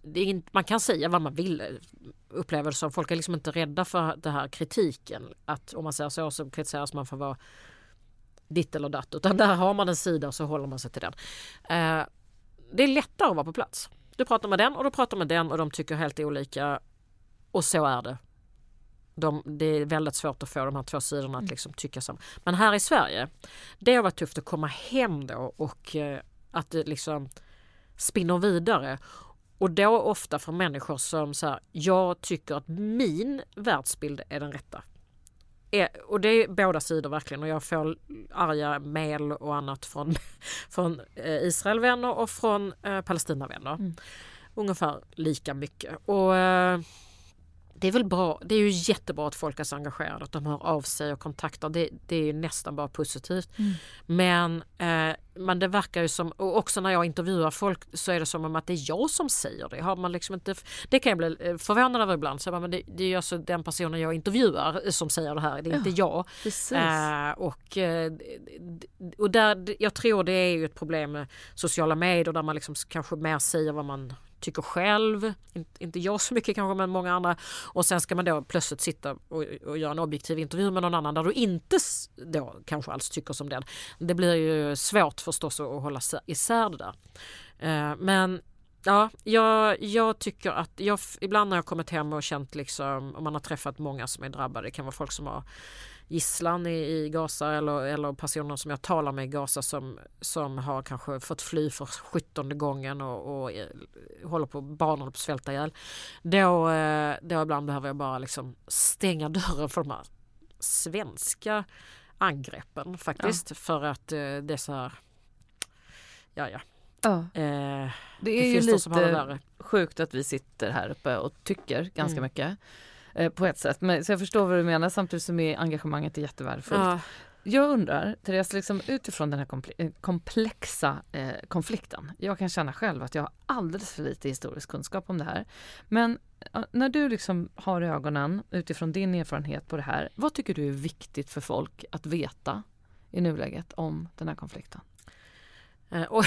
S2: det är inte, man kan säga vad man vill upplever det som. Folk är liksom inte rädda för den här kritiken. Att om man säger så så kritiseras man för att vara ditt eller datt. Utan där har man en sida och så håller man sig till den. Eh, det är lättare att vara på plats. Du pratar med den och du pratar med den och de tycker helt olika. Och så är det. De, det är väldigt svårt att få de här två sidorna att liksom tycka samma. Men här i Sverige, det har varit tufft att komma hem då och eh, att det liksom spinner vidare. Och då ofta för människor som så här, jag tycker att min världsbild är den rätta. Eh, Och det är båda sidor verkligen och jag får arga mejl och annat från, från eh, Israelvänner och från eh, Palestinavänner.
S1: Mm.
S2: Ungefär lika mycket. Och eh, det är väl bra, det är ju jättebra att folk är så engagerade, att de hör av sig och kontaktar. Det, det är ju nästan bara positivt.
S1: Mm.
S2: Men, eh, men det verkar ju som, och också när jag intervjuar folk så är det som om att det är jag som säger det. Har man liksom inte, det kan jag bli eh, förvånad över ibland. Så men det, det är ju alltså den personen jag intervjuar som säger det här, det är inte jag. Eh, och, eh, och där, jag tror det är ju ett problem med sociala medier där man liksom kanske mer säger vad man tycker själv. Inte, jag så mycket kanske men många andra. Och sen ska man då plötsligt sitta och, och göra en objektiv intervju med någon annan där du inte då kanske alls tycker som den. Det blir ju svårt förstås att hålla isär- det där. Eh, men Ja, jag, jag tycker att jag, ibland när jag kommit hem och känt liksom, om man har träffat många som är drabbade, det kan vara folk som har gisslan i, i Gaza eller, eller personer som jag talar med i Gaza som, som har kanske fått fly för sjuttonde gången och, och eh, håller på, barnen på att svälta ihjäl. Då, eh, då ibland behöver jag bara liksom stänga dörren för de här svenska angreppen faktiskt. För att eh, det är så här, ja ja.
S1: ja.
S2: Eh,
S1: Det
S2: det
S1: är ju lite sjukt att vi sitter här uppe och tycker ganska
S2: Mm.
S1: mycket. Eh, på ett sätt. Men, så jag förstår vad du menar samtidigt som är engagemanget är jättevärdefullt.
S2: Ja,
S1: Jag undrar, Therese, liksom utifrån den här eh, komplexa eh, konflikten. Jag kan känna själv att jag har alldeles för lite historisk kunskap om det här. Men när du liksom har ögonen utifrån din erfarenhet på det här. Vad tycker du är viktigt för folk att veta i nuläget om den här konflikten?
S2: Eh, och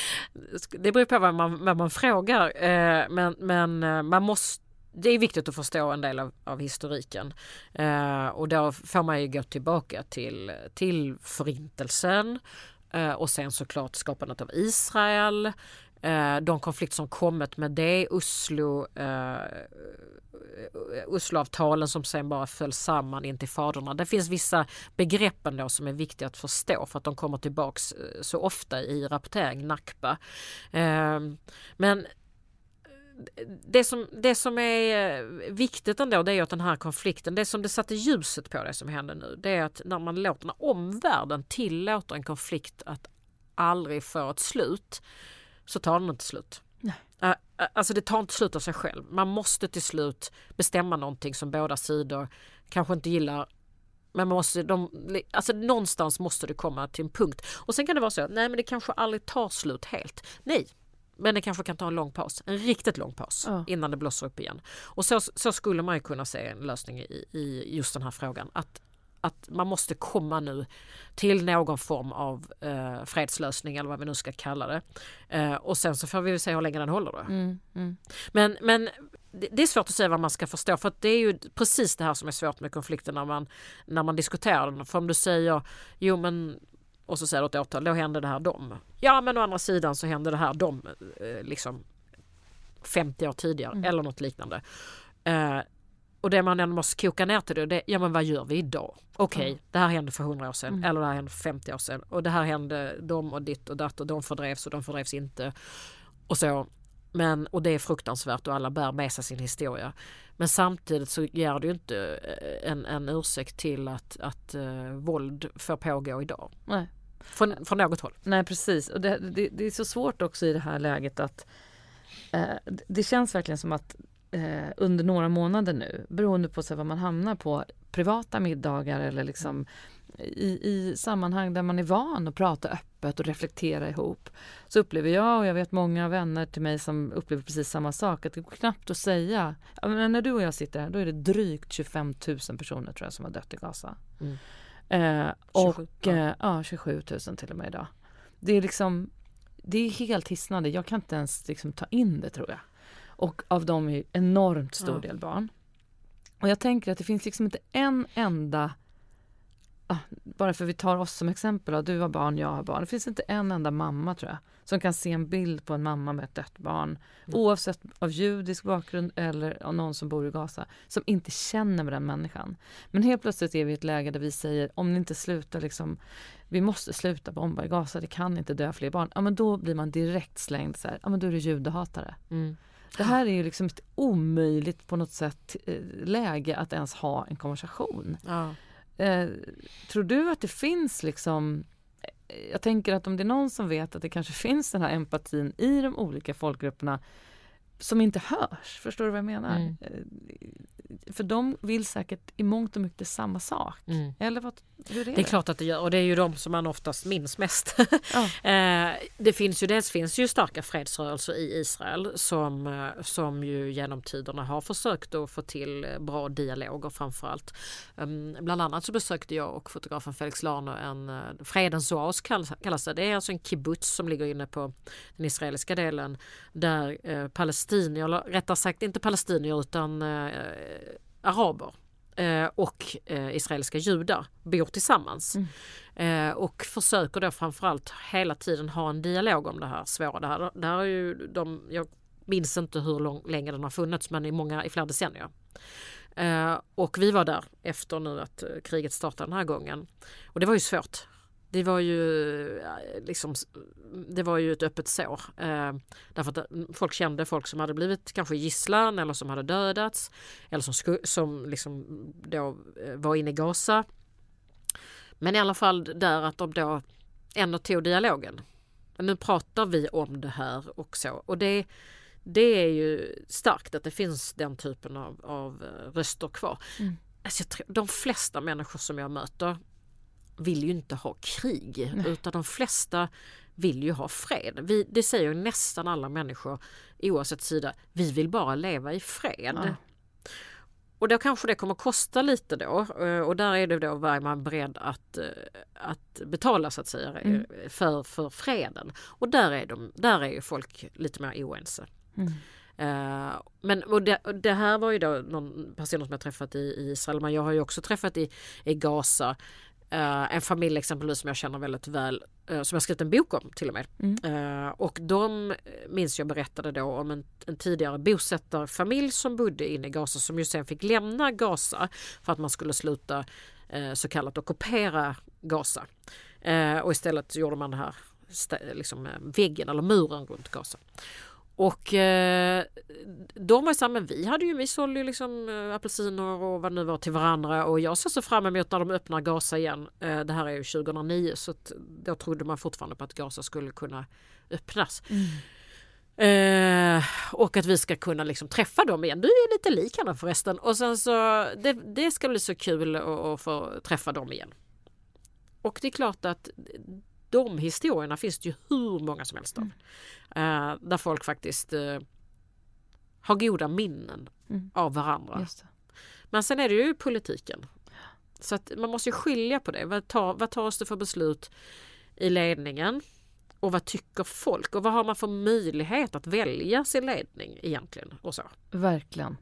S2: det beror på vad man, vad man frågar. Eh, Men, men man måste, det är viktigt att förstå en del av, av historiken. Eh, Och då får man ju gå tillbaka till, till förintelsen eh, och sen såklart skapandet av Israel. eh, De konflikter som kommit med det, Oslo, eh, Osloavtalen som sen bara föll samman in till faderna. Det finns vissa begrepp ändå som är viktiga att förstå för att de kommer tillbaks eh, så ofta i rapportering, Nakba. Eh, Men det som, det som är eh, viktigt ändå det är att den här konflikten, det som det satte ljuset på det som händer nu, det är att när man låter, när omvärlden tillåter en konflikt att aldrig få ett slut, så tar den inte slut.
S1: Nej.
S2: Alltså det tar inte slut av sig själv. Man måste till slut bestämma någonting som båda sidor kanske inte gillar. Men man måste, de, alltså någonstans måste det komma till en punkt. Och sen kan det vara så, nej men det kanske aldrig tar slut helt. Nej, men det kanske kan ta en lång paus, en riktigt lång paus
S1: Ja.
S2: innan det blåser upp igen. Och så, så skulle man ju kunna se en lösning i, i just den här frågan. Att, att man måste komma nu till någon form av eh, fredslösning eller vad vi nu ska kalla det. Eh, och sen så får vi se hur länge den håller då.
S1: Mm, mm.
S2: Men, men det det är svårt att säga vad man ska förstå för att det är ju precis det här som är svårt med konflikten när man, när man diskuterar den. För om du säger jo men och så säger du årtal, då hände det här dem. Ja men å andra sidan så hände det här dem eh, liksom 50 år tidigare
S1: Mm.
S2: eller något liknande. Eh, och det man ändå måste koka ner till det, det ja men vad gör vi idag? Okej,
S1: Mm.
S2: det här hände för 100 år sedan
S1: Mm.
S2: eller det här hände för 50 år sedan och det här hände dem och ditt och datt och de fördrevs och de fördrevs inte. Och så. Men, och det är fruktansvärt och alla bär med sig sin historia. Men samtidigt så ger det ju inte eh, en, en ursäkt till att, att uh, våld får pågå idag.
S1: Nej.
S2: Från, från något håll.
S1: Nej precis och det, det, det, är så svårt också i det här läget att eh, det känns verkligen som att eh, under några månader nu beroende på så vad man hamnar på privata middagar eller liksom i, i sammanhang där man är van att prata öppet och reflektera ihop så upplever jag och jag vet många vänner till mig som upplever precis samma sak att det går knappt att säga. Men när du och jag sitter här då är det drygt 25 000 personer tror jag som har dött i Gaza. Mm. Eh, och 27, ja. Eh, ja, 27 000 till och med idag. Det är liksom det är helt hisnande. Jag kan inte ens liksom ta in det tror jag. Och av dem är enormt stor ja. del barn. Och jag tänker att det finns liksom inte en enda bara för vi tar oss som exempel, då, du har barn, jag har barn. Det finns inte en enda mamma tror jag som kan se en bild på en mamma med ett dött barn mm. oavsett av judisk bakgrund eller av någon som bor i Gaza som inte känner med den människan. Men helt plötsligt är vi i ett läge där vi säger om ni inte slutar liksom vi måste sluta bomba i Gaza, det kan inte dö fler barn. Ja men då blir man direkt slängd så här, ja men då är du judehatare. Mm. Det här är ju liksom ett omöjligt på något sätt eh, läge att ens ha en konversation. Ja. Eh, tror du att det finns liksom eh, jag tänker att om det är någon som vet att det kanske finns den här empatin i de olika folkgrupperna som inte hörs. Förstår du vad jag menar? Mm. Eh, för de vill säkert i mångt och mycket samma sak. Mm. Eller vad, hur är det?
S2: Det är klart att det gör och det är ju de som man oftast minns mest. Ja. Eh, det finns ju dels finns ju starka fredsrörelser i Israel som, eh, som ju genom tiderna har försökt att få till bra dialoger framförallt. Ehm, bland annat så besökte jag och fotografen Felix Larner en Fredens oas kallas det. Det är alltså en kibbutz som ligger inne på den israeliska delen där palestinier, eller rättare sagt inte palestinier utan eh, araber eh, och eh, israeliska judar bor tillsammans. Mm. Eh, och försöker då framförallt hela tiden ha en dialog om det här svåra. Det här, det här är ju de, jag minns inte hur lång, länge den har funnits men i, många, i flera decennier. Eh, och vi var där efter nu att eh, kriget startade den här gången. Och det var ju svårt det var ju liksom, det var ju ett öppet sår. Eh, därför att mm, folk kände folk som hade blivit kanske gisslan eller som hade dödats. Eller som, som liksom då eh, var inne i Gaza. Men i alla fall där att de då ändå tog dialogen. Nu pratar vi om det här och så. Och det, det är ju starkt att det finns den typen av, av eh, röster kvar. Mm. Alltså de flesta människor som jag möter vill ju inte ha krig Nej. utan de flesta vill ju ha fred. Vi, det säger nästan alla människor oavsett sida. Vi vill bara leva i fred. Ja. Och då kanske det kommer kosta lite då eh, och där är det då är man beredd att, eh, att betala så att säga mm. för, för freden. Och där är, de, där är ju folk lite mer oense. Mm. Uh, men och det, det, här var ju då någon person som jag träffat i, i Israel men jag har ju också träffat i, i Gaza Uh, en familj exempelvis som jag känner väldigt väl, uh, som jag skrivit en bok om till och med. Mm. Uh, och de minns jag berättade då om en, en, tidigare bosättarfamilj som bodde inne i Gaza som ju sen fick lämna Gaza för att man skulle sluta så kallat ockupera Gaza. och istället gjorde man det här liksom, väggen eller muren runt Gaza. Och eh, de var samma, vi hade ju, vi sålde ju liksom eh, apelsiner och vad det nu var till varandra och jag ser så fram emot när de öppnar Gaza igen. Eh, det här är ju 2009 så att, då trodde man fortfarande på att Gaza skulle kunna öppnas. Mm. Eh, och att vi ska kunna liksom träffa dem igen. Du är lite lik henne förresten. Och sen så, det, det ska bli så kul att, att få träffa dem igen. Och det är klart att de historierna finns det ju hur många som helst av. Mm. Uh, där folk faktiskt uh, har goda minnen mm. av varandra. Men sen är det ju politiken. Så att man måste skilja på det. Vad, tar, vad tas det för beslut i ledningen? Och vad tycker folk? Och vad har man för möjlighet att välja sin ledning egentligen? Och så.
S1: Verkligen.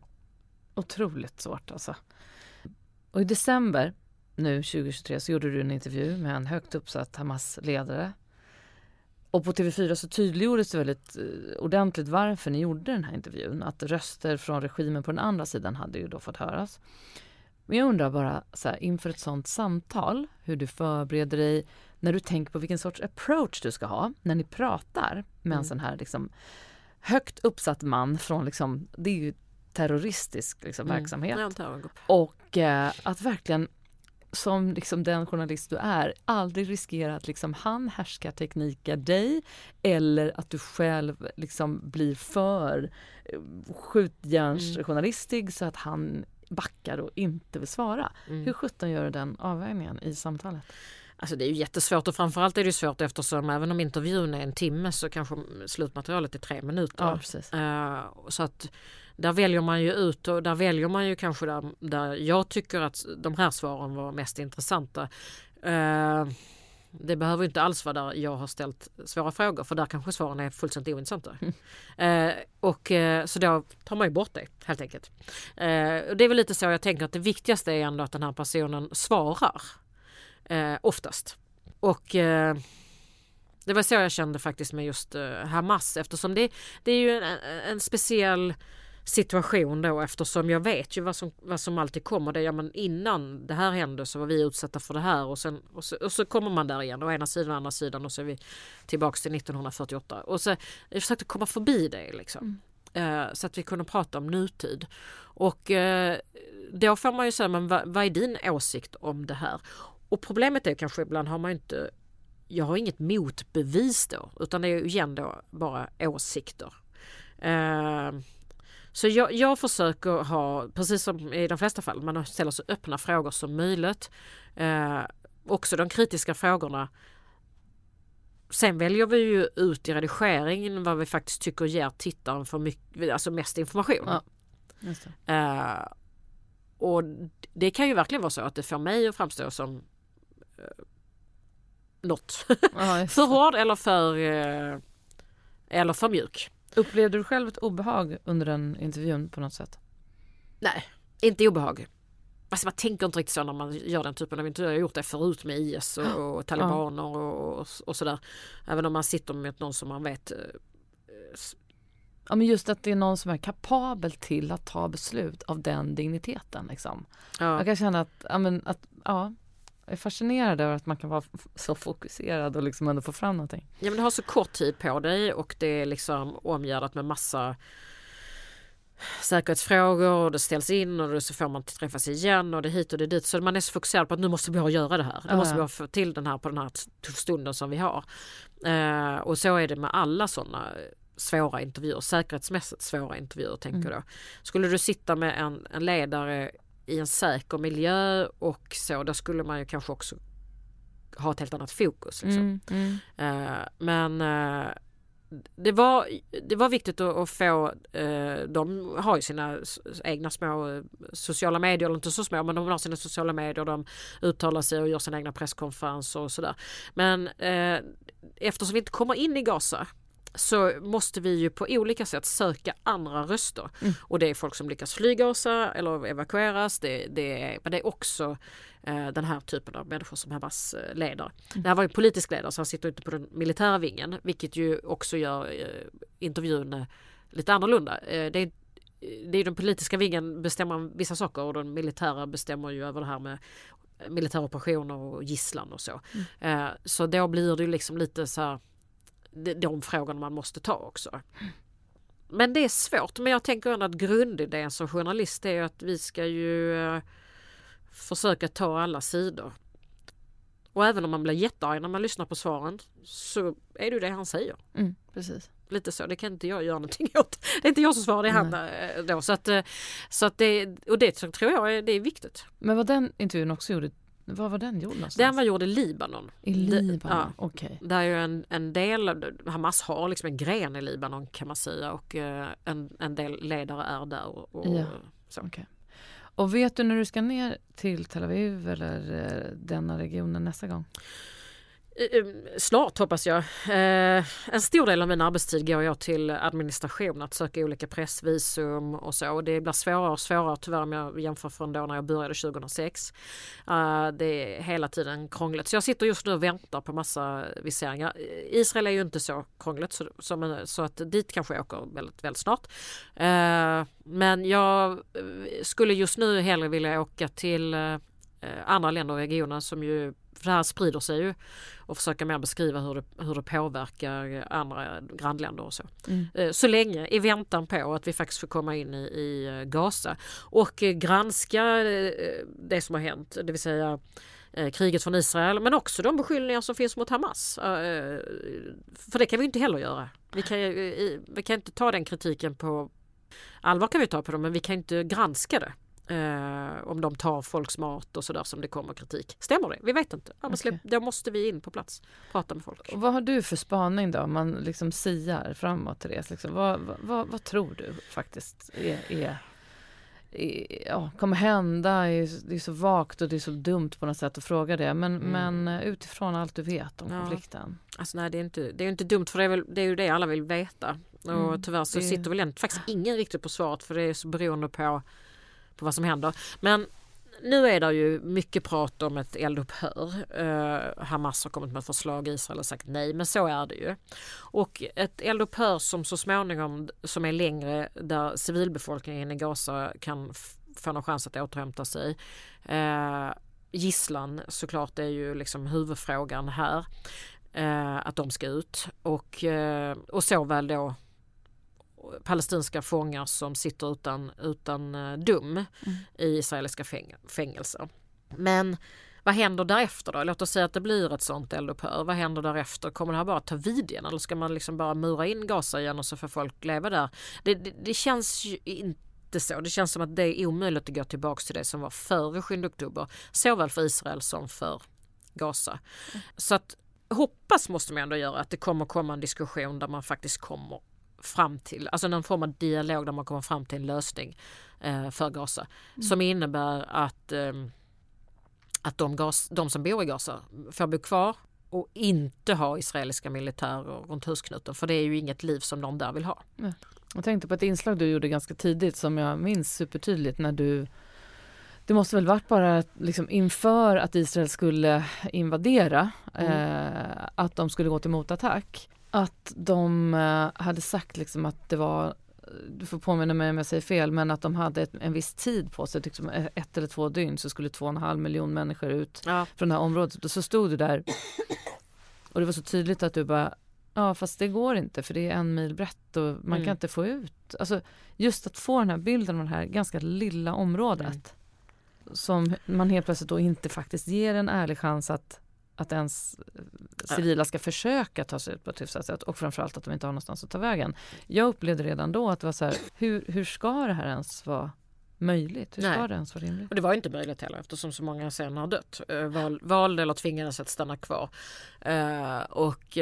S1: Otroligt svårt alltså. Och i december nu 2023 så gjorde du en intervju med en högt uppsatt Hamas-ledare. Och på TV4 så tydliggjordes det väldigt eh, ordentligt varför ni gjorde den här intervjun. Att röster från regimen på den andra sidan hade ju då fått höras. Men jag undrar bara så här, inför ett sånt samtal, hur du förbereder dig, när du tänker på vilken sorts approach du ska ha när ni pratar med mm. en sån här liksom, högt uppsatt man från liksom, det är ju terroristisk liksom, mm. verksamhet. Och eh, att verkligen som liksom den journalist du är aldrig riskera att liksom han härskar tekniker dig eller att du själv liksom blir för eh, skjutjärnsjournalistig mm. så att han backar och inte vill svara. Mm. Hur sjutton gör du den avvägningen i samtalet?
S2: Alltså det är ju jättesvårt och framförallt är det svårt eftersom även om intervjun är en timme så kanske slutmaterialet är tre minuter.
S1: Ja, precis.
S2: Uh, så att där väljer man ju ut och där väljer man ju kanske där, där jag tycker att de här svaren var mest intressanta. Uh, det behöver inte alls vara där jag har ställt svåra frågor för där kanske svaren är fullständigt ointressanta. Mm. Eh, och, eh, så då tar man ju bort det helt enkelt. Eh, det är väl lite så jag tänker att det viktigaste är ändå att den här personen svarar eh, oftast. Och eh, det var så jag kände faktiskt med just eh, Hamas eftersom det, det är ju en, en speciell situation då eftersom jag vet ju vad som, vad som alltid kommer. Det, ja, men innan det här hände så var vi utsatta för det här och, sen, och, så, och så kommer man där igen. Å ena sidan och andra sidan och så är vi tillbaks till 1948. Och så, jag försökte komma förbi det liksom. Mm. Uh, så att vi kunde prata om nutid. Och uh, då får man ju säga, men vad, vad är din åsikt om det här? Och problemet är kanske ibland har man inte jag har inget motbevis då utan det är igen då bara åsikter. Uh, så jag, jag, försöker ha, precis som i de flesta fall, man ställer så öppna frågor som möjligt. Uh, också de kritiska frågorna. Sen väljer vi ju ut i redigeringen vad vi faktiskt tycker ger tittaren för mycket, alltså mest information. Ja, uh, och det kan ju verkligen vara så att det får mig att framstå som eh, något. Ja, för hård eller för, eh, eller för mjuk.
S1: Upplevde du själv ett obehag under den intervjun på något sätt?
S2: Nej, inte obehag. Alltså man tänker inte riktigt så när man gör den typen av intervjuer. Jag har gjort det förut med IS och, och talibaner och, och, och, sådär. Även om man sitter med någon som man vet eh,
S1: Ja, men just att det är någon som är kapabel till att ta beslut av den digniteten. Liksom. Ja. Jag kan känna att, ja, men, att ja, jag är fascinerad över att man kan vara så fokuserad och liksom ändå få fram någonting.
S2: Ja men du har så kort tid på dig och det är liksom omgärdat med massa säkerhetsfrågor och det ställs in och så får man träffas igen och det hit och det dit. Så man är så fokuserad på att nu måste vi göra det här. Nu måste vi få till den här på den här stunden som vi har. Uh, och så är det med alla sådana svåra intervjuer, säkerhetsmässigt svåra intervjuer tänker mm. jag. Skulle du sitta med en, en ledare i en säker miljö och så, då skulle man ju kanske också ha ett helt annat fokus. Liksom. Mm, mm. Uh, men uh, det, var, det var viktigt att, att få, uh, de har ju sina egna små sociala medier, eller inte så små men de har sina sociala medier, de uttalar sig och gör sina egna presskonferenser och sådär. Men eftersom vi inte kommer in i Gaza så måste vi ju på olika sätt söka andra röster. Mm. Och det är folk som lyckas flygasa eller evakueras. Det, det är, men det är också eh, den här typen av människor som Hamas eh, leder. Mm. Det här var ju politisk ledare så han sitter inte på den militära vingen vilket ju också gör eh, intervjun eh, lite annorlunda. Eh, det är det är den politiska vingen bestämmer vissa saker och den militära bestämmer ju över det här med militära operationer och gisslan och så. Mm. Eh, så då blir det ju liksom lite så här de frågorna man måste ta också. Men det är svårt. Men jag tänker ändå att grundidén som journalist är att vi ska ju eh, försöka ta alla sidor. Och även om man blir jättearg när man lyssnar på svaren så är det ju det han säger.
S1: Mm, precis.
S2: Lite så, det kan inte jag göra någonting åt. Det är inte jag som svarar, det är han eh, då. Så att, eh, så att det, och det tror jag är, det är viktigt.
S1: Men vad den intervjun också gjorde var var den gjord någonstans?
S2: Den var gjord i Libanon.
S1: I Libanon, ja. okej. Okay.
S2: Där är ju en, en del, Hamas har liksom en gren i Libanon kan man säga och uh, en, en del ledare är där. Och, och ja. så.
S1: Okay. Och vet du när du ska ner till Tel Aviv eller uh, denna regionen nästa gång?
S2: Eh, eh, snart hoppas jag. Eh, en stor del av min arbetstid går jag till administration, att söka olika pressvisum och så. Det blir svårare och svårare tyvärr om jag jämför från då när jag började 2006. Eh, det är hela tiden krångligt. Så jag sitter just nu och väntar på massa viseringar. Israel är ju inte så krångligt så, så att dit kanske jag åker väldigt, väldigt snart. Men jag skulle just nu hellre vilja åka till andra länder och regioner som ju, för det här sprider sig ju och försöka mer beskriva hur det, hur det påverkar andra grannländer och så. Mm. Så länge i väntan på att vi faktiskt får komma in i, i Gaza och granska det som har hänt, det vill säga kriget från Israel men också de beskyllningar som finns mot Hamas. För det kan vi inte heller göra. Vi kan, vi kan inte ta den kritiken på allvar kan vi ta på dem men vi kan inte granska det. Eh, om de tar folks mat och sådär som det kommer kritik. Stämmer det? Vi vet inte. Okay. Då måste vi in på plats och prata med folk.
S1: Och vad har du för spaning då om man liksom siar framåt Therese? Liksom, vad, vad, vad, tror du faktiskt är, är, ja, kommer hända? Det är så vagt och det är så dumt på något sätt att fråga det. Men, mm. men utifrån allt du vet om ja. konflikten.
S2: Alltså nej, det är inte, det är inte dumt för det är, väl, det är ju det alla vill veta. Och mm, tyvärr så det... sitter väl faktiskt ingen riktigt på svaret för det är så beroende på, på vad som händer. Men nu är det ju mycket prat om ett eldupphör. Eh, Hamas har kommit med förslag, Israel har sagt nej, men så är det ju. Och ett eldupphör som så småningom, som är längre, där civilbefolkningen i Gaza kan få någon chans att återhämta sig. Eh, gisslan såklart är ju liksom huvudfrågan här. Eh, att de ska ut och, eh, och såväl då palestinska fångar som sitter utan, utan eh, dum mm. i israeliska fäng fängelser. Men vad händer därefter då? Låt oss säga att det blir ett sånt eldupphör. Vad händer därefter? Kommer det här bara ta vid igen eller ska man liksom bara mura in Gaza igen och så får folk leva där? Det, det, det känns ju inte så. Det känns som att det är omöjligt att gå tillbaka till det som var före 7 oktober. Såväl för Israel som för Gaza. Mm. Så att hoppas måste man ändå göra att det kommer komma en diskussion där man faktiskt kommer fram till, alltså någon form av dialog där man kommer fram till en lösning eh, för Gaza. Mm. Som innebär att, eh, att de, gas, de som bor i Gaza får bo kvar och inte ha israeliska militärer runt husknuten. För det är ju inget liv som de där vill ha.
S1: Jag tänkte på ett inslag du gjorde ganska tidigt som jag minns supertydligt när du det måste väl varit bara liksom inför att Israel skulle invadera, mm. eh, att de skulle gå till motattack att de eh, hade sagt liksom att det var du får påminna mig om jag säger fel, men att de hade ett, en viss tid på sig, liksom ett eller två dygn så skulle två och en halv miljon människor ut ja. från det här området. Och så stod du där och det var så tydligt att du bara, ja fast det går inte för det är en mil brett och man mm. kan inte få ut. Alltså just att få den här bilden av det här ganska lilla området mm. som man helt plötsligt då inte faktiskt ger en ärlig chans att att ens eh, civila ska försöka ta sig ut på ett hyfsat sätt och framförallt att de inte har någonstans att ta vägen. Jag upplevde redan då att det var så här, hur, hur ska det här ens vara möjligt? Hur ska Nej. det ens vara rimligt?
S2: Och det var inte möjligt heller eftersom så många sen har dött. Eh, val, valde eller tvingades att stanna kvar. Uh, och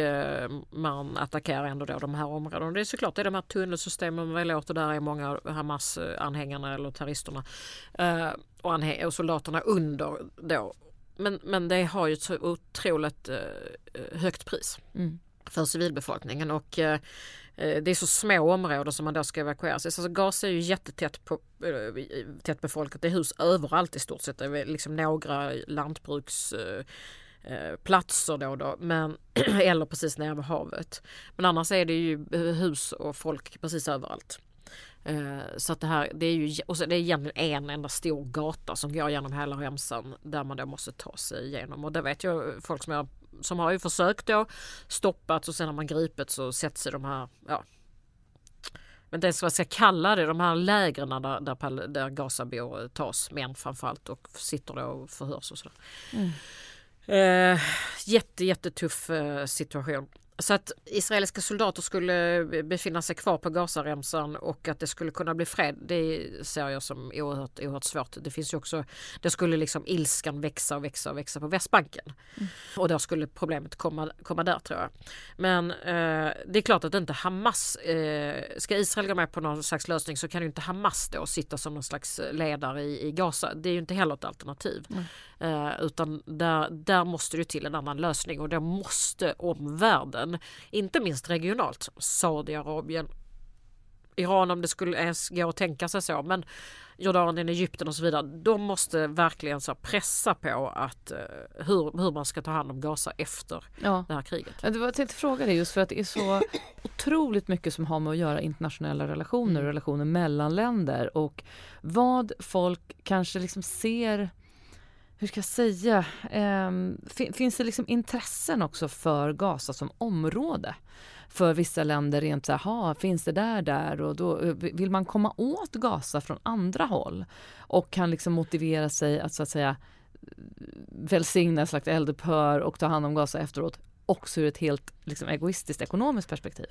S2: man attackerar ändå då de här områdena. Det är såklart det är de här tunnelsystemen man låter där är många Hamas-anhängarna eller terroristerna. Och, och soldaterna under då men, men det har ju ett så otroligt eh, högt pris mm. för civilbefolkningen och eh, det är så små områden som man då ska evakuera sig. Så Gaza är ju jättetätt på, eh, tätt befolkat. Det är hus överallt i stort sett. Det är liksom några lantbruksplatser då, då men, eller precis vid havet. Men annars är det ju hus och folk precis överallt. Eh, så att det här, det är ju och så det är egentligen en enda stor gata som går genom hela remsan där man då måste ta sig igenom och det vet jag folk som, jag, som har ju försökt då stoppat och sen har man gripit så sätts i de här, ja men det vad jag ska kalla det, de här lägren där, där, där Gazabor tas, män framförallt och sitter då och förhörs och sådär. Mm. Eh, jätte, jättetuff eh, situation. Så att israeliska soldater skulle befinna sig kvar på Gazaremsan och att det skulle kunna bli fred, det ser jag som oerhört, oerhört svårt. Det finns ju också, det skulle liksom ilskan växa och växa och växa på Västbanken. Mm. Och då skulle problemet komma, komma där tror jag. Men eh, det är klart att inte Hamas, eh, ska Israel gå med på någon slags lösning så kan ju inte Hamas då sitta som någon slags ledare i, i Gaza. Det är ju inte heller ett alternativ. Mm. Eh, utan där, där måste det till en annan lösning och då måste omvärlden, inte minst regionalt, Saudiarabien, Iran om det skulle ens gå att tänka sig så men Jordanien, Egypten och så vidare. De måste verkligen så pressa på att uh, hur, hur man ska ta hand om Gaza efter ja. det här kriget.
S1: Jag tänkte fråga dig just för att det är så otroligt mycket som har med att göra internationella relationer och mm. relationer mellan länder och vad folk kanske liksom ser hur ska jag säga, eh, finns det liksom intressen också för Gaza som område? För vissa länder rent så här, finns det där där? Och då eh, vill man komma åt Gaza från andra håll och kan liksom motivera sig att så att säga eh, välsigna ett slags eldupphör och ta hand om Gaza efteråt? Också ur ett helt liksom, egoistiskt ekonomiskt perspektiv.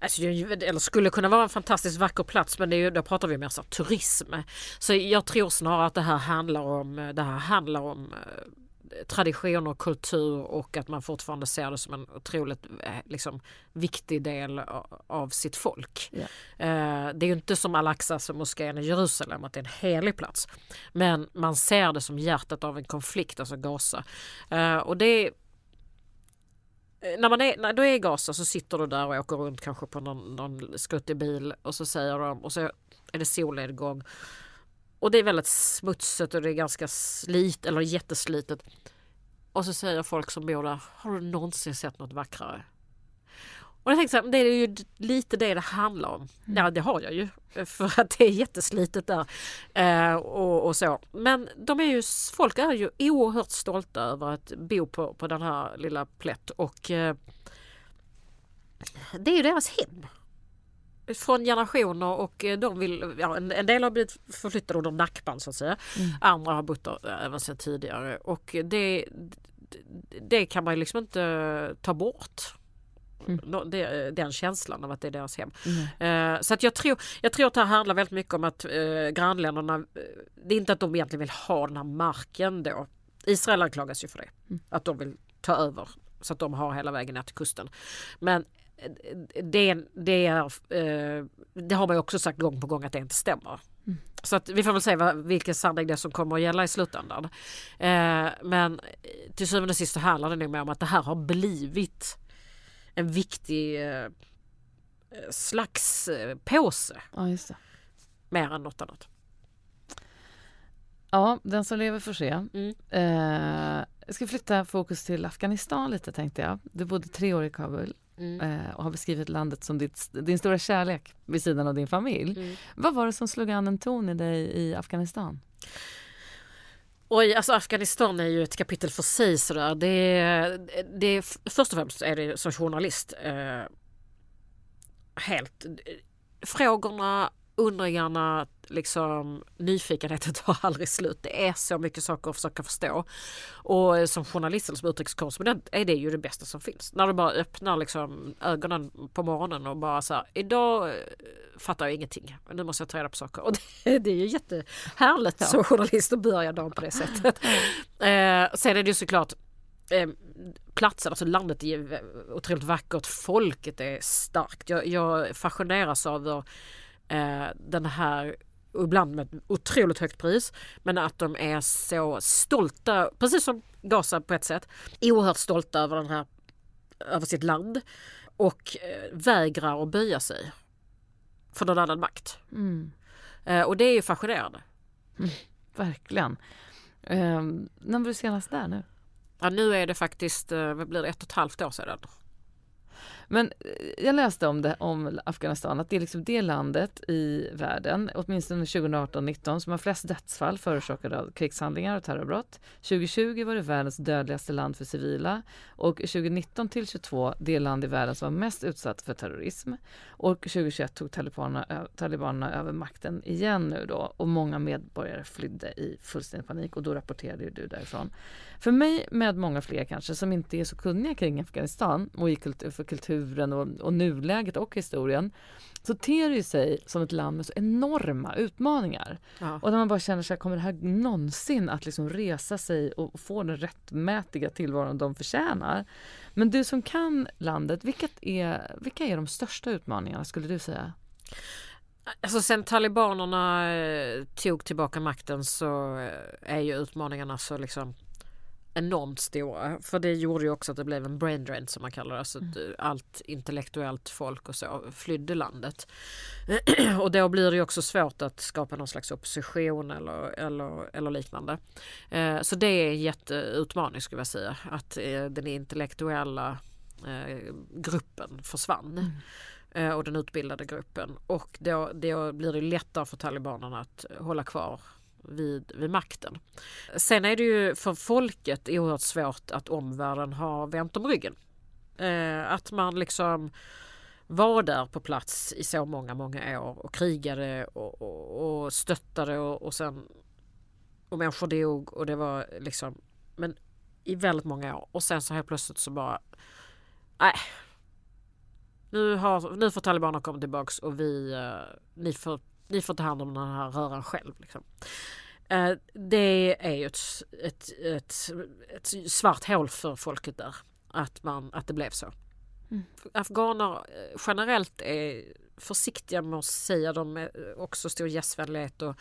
S2: Alltså, eller skulle kunna vara en fantastiskt vacker plats men det är ju, då pratar vi mer så turism. Så jag tror snarare att det här handlar om, det här handlar om eh, tradition och kultur och att man fortfarande ser det som en otroligt eh, liksom, viktig del av sitt folk. Yeah. Det är ju inte som Al-Aqsa, som moskén i Jerusalem, att det är en helig plats. Men man ser det som hjärtat av en konflikt, alltså Gaza. Eh, och det Eh, när man är, när du är i Gaza så sitter du där och åker runt kanske på någon, någon skruttig bil och så säger de och så är det solnedgång. Och det är väldigt smutsigt och det är ganska slit eller jätteslitet. Och så säger folk som bor där, har du någonsin sett något vackrare? Och jag tänkte så här, det är ju lite det det handlar om. Mm. Ja det har jag ju för att det är jätteslitet där eh, och, och, så. Men de är ju, folk är ju oerhört stolta över att bo på, på den här lilla plätt och eh, det är ju deras hem. Från generationer och eh, de vill, ja, en, en del har blivit förflyttade under nackband så att säga. Mm. Andra har bott där även sedan tidigare och det, det kan man ju liksom inte ta bort. Mm. Den känslan av att det är deras hem. Mm. Så att jag, tror, jag tror att det här handlar väldigt mycket om att eh, grannländerna, eh, det är inte att de egentligen vill ha den här marken då. Israel anklagas ju för det, mm. att de vill ta över så att de har hela vägen ner till kusten. Men det, det, är, det har man ju också sagt gång på gång att det inte stämmer. Mm. Så att vi får väl se vad, vilken sanning det är som kommer att gälla i slutändan. men till syvende och sist så handlar det nog mer om att det här har blivit en viktig eh, slags eh, påse.
S1: Ja, just det.
S2: Mer än något annat.
S1: Ja, den som lever får se. Mm. Eh, jag ska flytta fokus till Afghanistan lite tänkte jag. Du bodde tre år i Kabul mm. eh, och har beskrivit landet som ditt, din stora kärlek vid sidan av din familj. Mm. Vad var det som slog an en ton i dig i Afghanistan?
S2: Oj, alltså Afghanistan är ju ett kapitel för sig sådär. Det, det, först och främst är det som journalist eh, helt... Eh, frågorna, undringarna, liksom, nyfikenheten tar aldrig slut. Det är så mycket saker att försöka förstå. Och som journalist eller som utrikeskorrespondent är det ju det bästa som finns. När du bara öppnar liksom ögonen på morgonen och bara så här, idag eh, fattar jag ingenting. Nu måste jag ta reda på saker. Och det, det är ju jättehärligt ja. som journalist att börja dagen på det sättet. eh, sen är det ju såklart eh, platsen, alltså landet är otroligt vackert, folket är starkt. Jag, jag fascineras av eh, den här och ibland med otroligt högt pris. Men att de är så stolta, precis som Gaza på ett sätt, oerhört stolta över, den här, över sitt land och eh, vägrar att böja sig för någon annan makt. Mm. Eh, och det är ju fascinerande.
S1: Mm, verkligen. Eh, när var du senast där nu?
S2: Ja, nu är det faktiskt, eh, vad blir det, ett och ett halvt år sedan.
S1: Men eh, jag läste om det om Afghanistan att det är liksom det landet i världen, åtminstone 2018-19, som har flest dödsfall förorsakade av krigshandlingar och terrorbrott. 2020 var det världens dödligaste land för civila och 2019 till 2022 det land i världen som var mest utsatt för terrorism. Och 2021 tog talibanerna, talibanerna över makten igen nu då och många medborgare flydde i fullständig panik och då rapporterade ju du därifrån. För mig med många fler kanske som inte är så kunniga kring Afghanistan och i kultur, för kulturen och, och nuläget och historien så ter det sig som ett land med så enorma utmaningar. Ja. Och där man bara känner sig, kommer det här någonsin att liksom resa sig och få den rättmätiga tillvaron de förtjänar? Men du som kan landet, vilka är, vilka är de största utmaningarna skulle du säga?
S2: Alltså sen talibanerna eh, tog tillbaka makten så eh, är ju utmaningarna så liksom enormt stora. För det gjorde ju också att det blev en brain drain som man kallar det. Alltså mm. allt intellektuellt folk och så flydde landet. och då blir det ju också svårt att skapa någon slags opposition eller, eller, eller liknande. Eh, så det är en jätteutmaning skulle jag säga. Att eh, den intellektuella eh, gruppen försvann. Mm eh, och den utbildade gruppen och då, då blir det lättare för talibanerna att hålla kvar vid, vid makten. Sen är det ju för folket oerhört svårt att omvärlden har vänt om ryggen. Eh, att man liksom var där på plats i så många, många år och krigade och, och, och stöttade och, och sen och människor dog och det var liksom men i väldigt många år och sen så helt plötsligt så bara nej. Nu, har, nu får talibanerna komma tillbaks och vi, eh, ni, får, ni får ta hand om den här röran själv. Liksom. Uh, det är ju ett, ett, ett, ett svart hål för folket där att, man, att det blev så. Mm. Afghaner eh, generellt är försiktiga med att säga de är också stor gästvänlighet och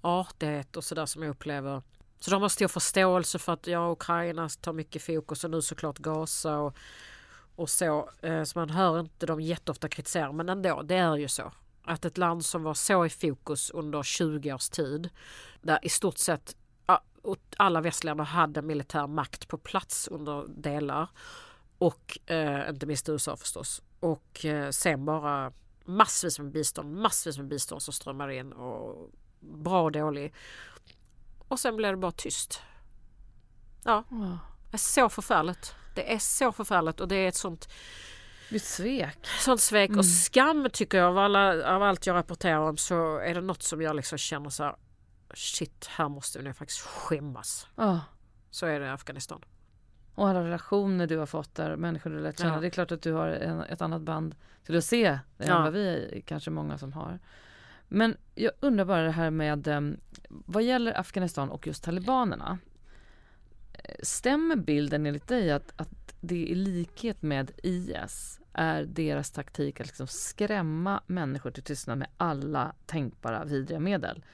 S2: artighet och sådär som jag upplever. Så de har stor förståelse för att ja, Ukraina tar mycket fokus och nu såklart Gaza och, och så. Eh, så man hör inte dem jätteofta kritisera men ändå, det är ju så. Att ett land som var så i fokus under 20 års tid där i stort sett alla västländer hade militär makt på plats under delar och eh, inte minst USA förstås. Och eh, sen bara massvis med bistånd, massvis med bistånd som strömmar in och bra och dålig. Och sen blev det bara tyst. Ja, det är så förfärligt. Det är så förfärligt och det är ett sånt
S1: ett svek.
S2: Sånt svek mm. och skam tycker jag av, alla, av allt jag rapporterar om så är det något som jag liksom känner så här, shit här måste nu faktiskt skämmas.
S1: Oh.
S2: Så är det i Afghanistan.
S1: Och alla relationer du har fått där, människor du lärt känna. Ja. Det är klart att du har en, ett annat band till att se det ja. än vad vi är, kanske många som har. Men jag undrar bara det här med um, vad gäller Afghanistan och just talibanerna. Eh, stämmer bilden enligt dig att, att det i likhet med IS är deras taktik att liksom skrämma människor till tystnad med alla tänkbara vidriga medel?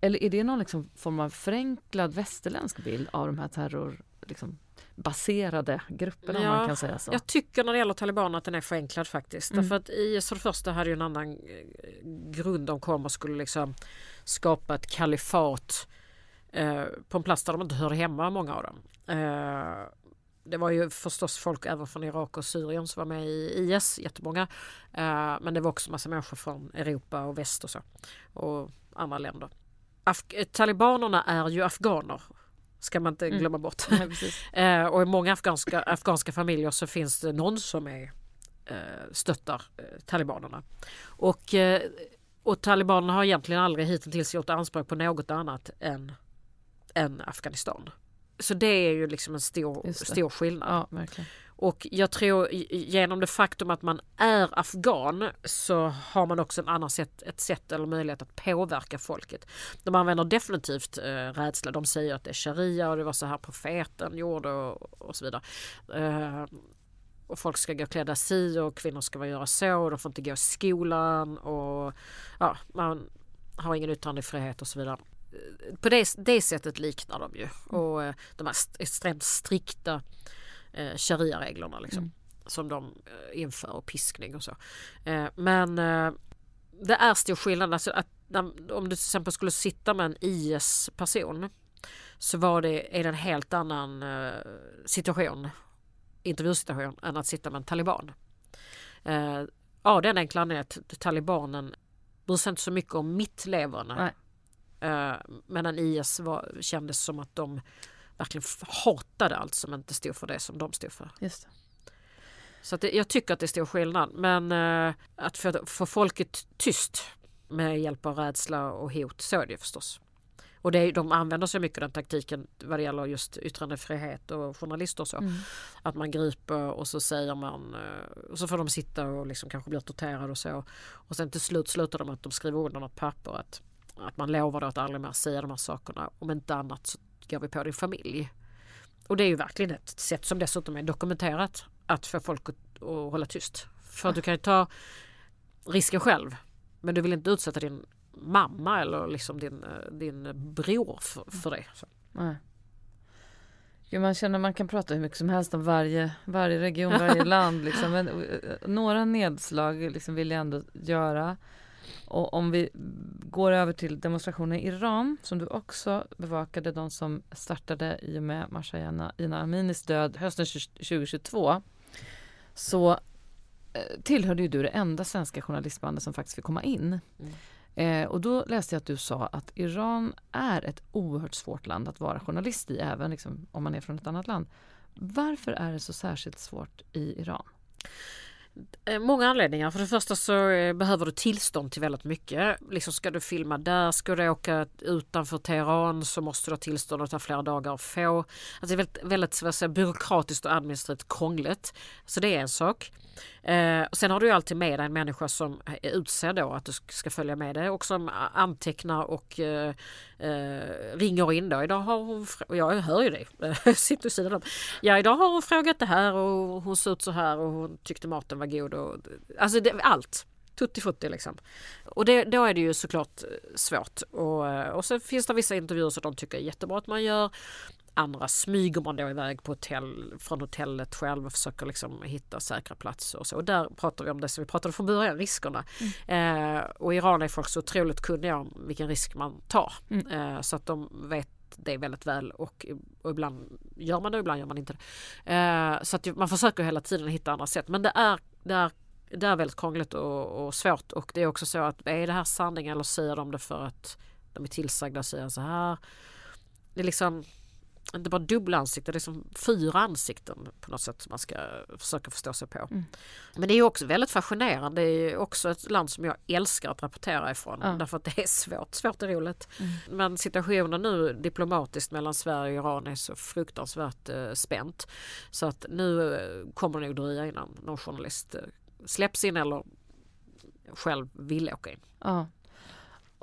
S1: Eller är det någon liksom form av förenklad västerländsk bild av de här terror, liksom, baserade grupperna ja, man kan säga så.
S2: Jag tycker när det gäller talibanerna att den är förenklad faktiskt. Mm. Därför att IS för det första hade ju en annan eh, grund. De kom och skulle liksom skapa ett kalifat eh, på en plats där de inte hörde hemma, många av dem. Eh, det var ju förstås folk även från Irak och Syrien som var med i IS, jättemånga. Eh, men det var också massa människor från Europa och väst och så. Och andra länder. Af talibanerna är ju afghaner ska man inte mm. glömma bort. eh, och i många afghanska, afghanska familjer så finns det någon som är, eh, stöttar eh, talibanerna. Och, eh, och talibanerna har egentligen aldrig hittills gjort anspråk på något annat än, än Afghanistan. Så det är ju liksom en stor, stor skillnad.
S1: Ja,
S2: och jag tror genom det faktum att man är afghan så har man också en annan sätt, ett sätt eller möjlighet att påverka folket. De använder definitivt eh, rädsla. De säger att det är sharia och det var så här profeten gjorde och, och så vidare. Eh, och folk ska gå klädda si och kvinnor ska göra så och de får inte gå i skolan och ja, man har ingen yttrandefrihet och så vidare. På det, det sättet liknar de ju och eh, de här extremt strikta eh, sharia-reglerna liksom, mm. som de eh, inför och piskning och så. Eh, men eh, det är stor skillnad. Alltså att, om du till exempel skulle sitta med en IS-person så var det, är det en helt annan eh, situation, intervjusituation, än att sitta med en taliban. Eh, ja, den enkla anledningen att talibanen bryr sig inte så mycket om mitt leverne. Eh, medan IS var, kändes som att de verkligen hatade allt som inte stod för det som de stod för.
S1: Just det.
S2: Så det, jag tycker att det är stor skillnad. Men eh, att få, få folket tyst med hjälp av rädsla och hot, så är det ju förstås. Och det, de använder sig mycket av den taktiken vad det gäller just yttrandefrihet och journalister och så. Mm. Att man griper och så säger man eh, och så får de sitta och liksom kanske bli torterade och så. Och sen till slut slutar de att de skriver under något papper att, att man lovar att aldrig mer säga de här sakerna. Om inte annat så går vi på din familj. Och det är ju verkligen ett sätt som dessutom är dokumenterat att få folk att, att hålla tyst. För att du kan ju ta risken själv men du vill inte utsätta din mamma eller liksom din, din bror för, för det. Så.
S1: Nej. Jo, man känner man kan prata hur mycket som helst om varje, varje region, varje land. Liksom. Men, eh, några nedslag liksom vill jag ändå göra. Och om vi går över till demonstrationer i Iran som du också bevakade, de som startade i och med Masha Ina Aminis död hösten 2022 så eh, tillhörde ju du det enda svenska journalistbandet som faktiskt fick komma in. Mm. Eh, och då läste jag att du sa att Iran är ett oerhört svårt land att vara journalist i, även liksom, om man är från ett annat land. Varför är det så särskilt svårt i Iran?
S2: Eh, många anledningar. För det första så eh, behöver du tillstånd till väldigt mycket. Liksom ska du filma där, ska du åka utanför Teheran så måste du ha tillstånd och ta flera dagar att få. Alltså det är väldigt, väldigt säga, byråkratiskt och administrativt krångligt. Så det är en sak. Eh, och sen har du ju alltid med dig en människa som är utsedd då att du ska följa med dig och som antecknar och eh, eh, ringer in då. Idag har hon, och jag hör ju dig, sitter vid sidan om. Ja idag har hon frågat det här och hon såg ut så här och hon tyckte maten var god. Och, alltså det, allt. Tutti futti liksom. Och det, då är det ju såklart eh, svårt. Och, eh, och så finns det vissa intervjuer som de tycker är jättebra att man gör andra smyger man då iväg på hotell, från hotellet själv och försöker liksom hitta säkra platser. Och, så. och där pratar vi om det som vi pratade från början, riskerna. Mm. Eh, och Iran är folk så otroligt kunniga om vilken risk man tar. Mm. Eh, så att de vet det väldigt väl och, och, ibland gör man det och ibland gör man inte det. Eh, så att man försöker hela tiden hitta andra sätt. Men det är, det är det är väldigt krångligt och, och, svårt och det är också så att är det här sanning eller säger de det för att de är tillsagda att säga så här. Det är liksom inte bara dubbla ansikten, det är som fyra ansikten på något sätt som man ska försöka förstå sig på. Mm. Men det är också väldigt fascinerande. Det är också ett land som jag älskar att rapportera ifrån ja. därför att det är svårt. Svårt är roligt. Mm. Men situationen nu diplomatiskt mellan Sverige och Iran är så fruktansvärt eh, spänt. Så att nu eh, kommer det nog dröja innan någon journalist eh, släpps in eller själv vill åka in.
S1: Ja.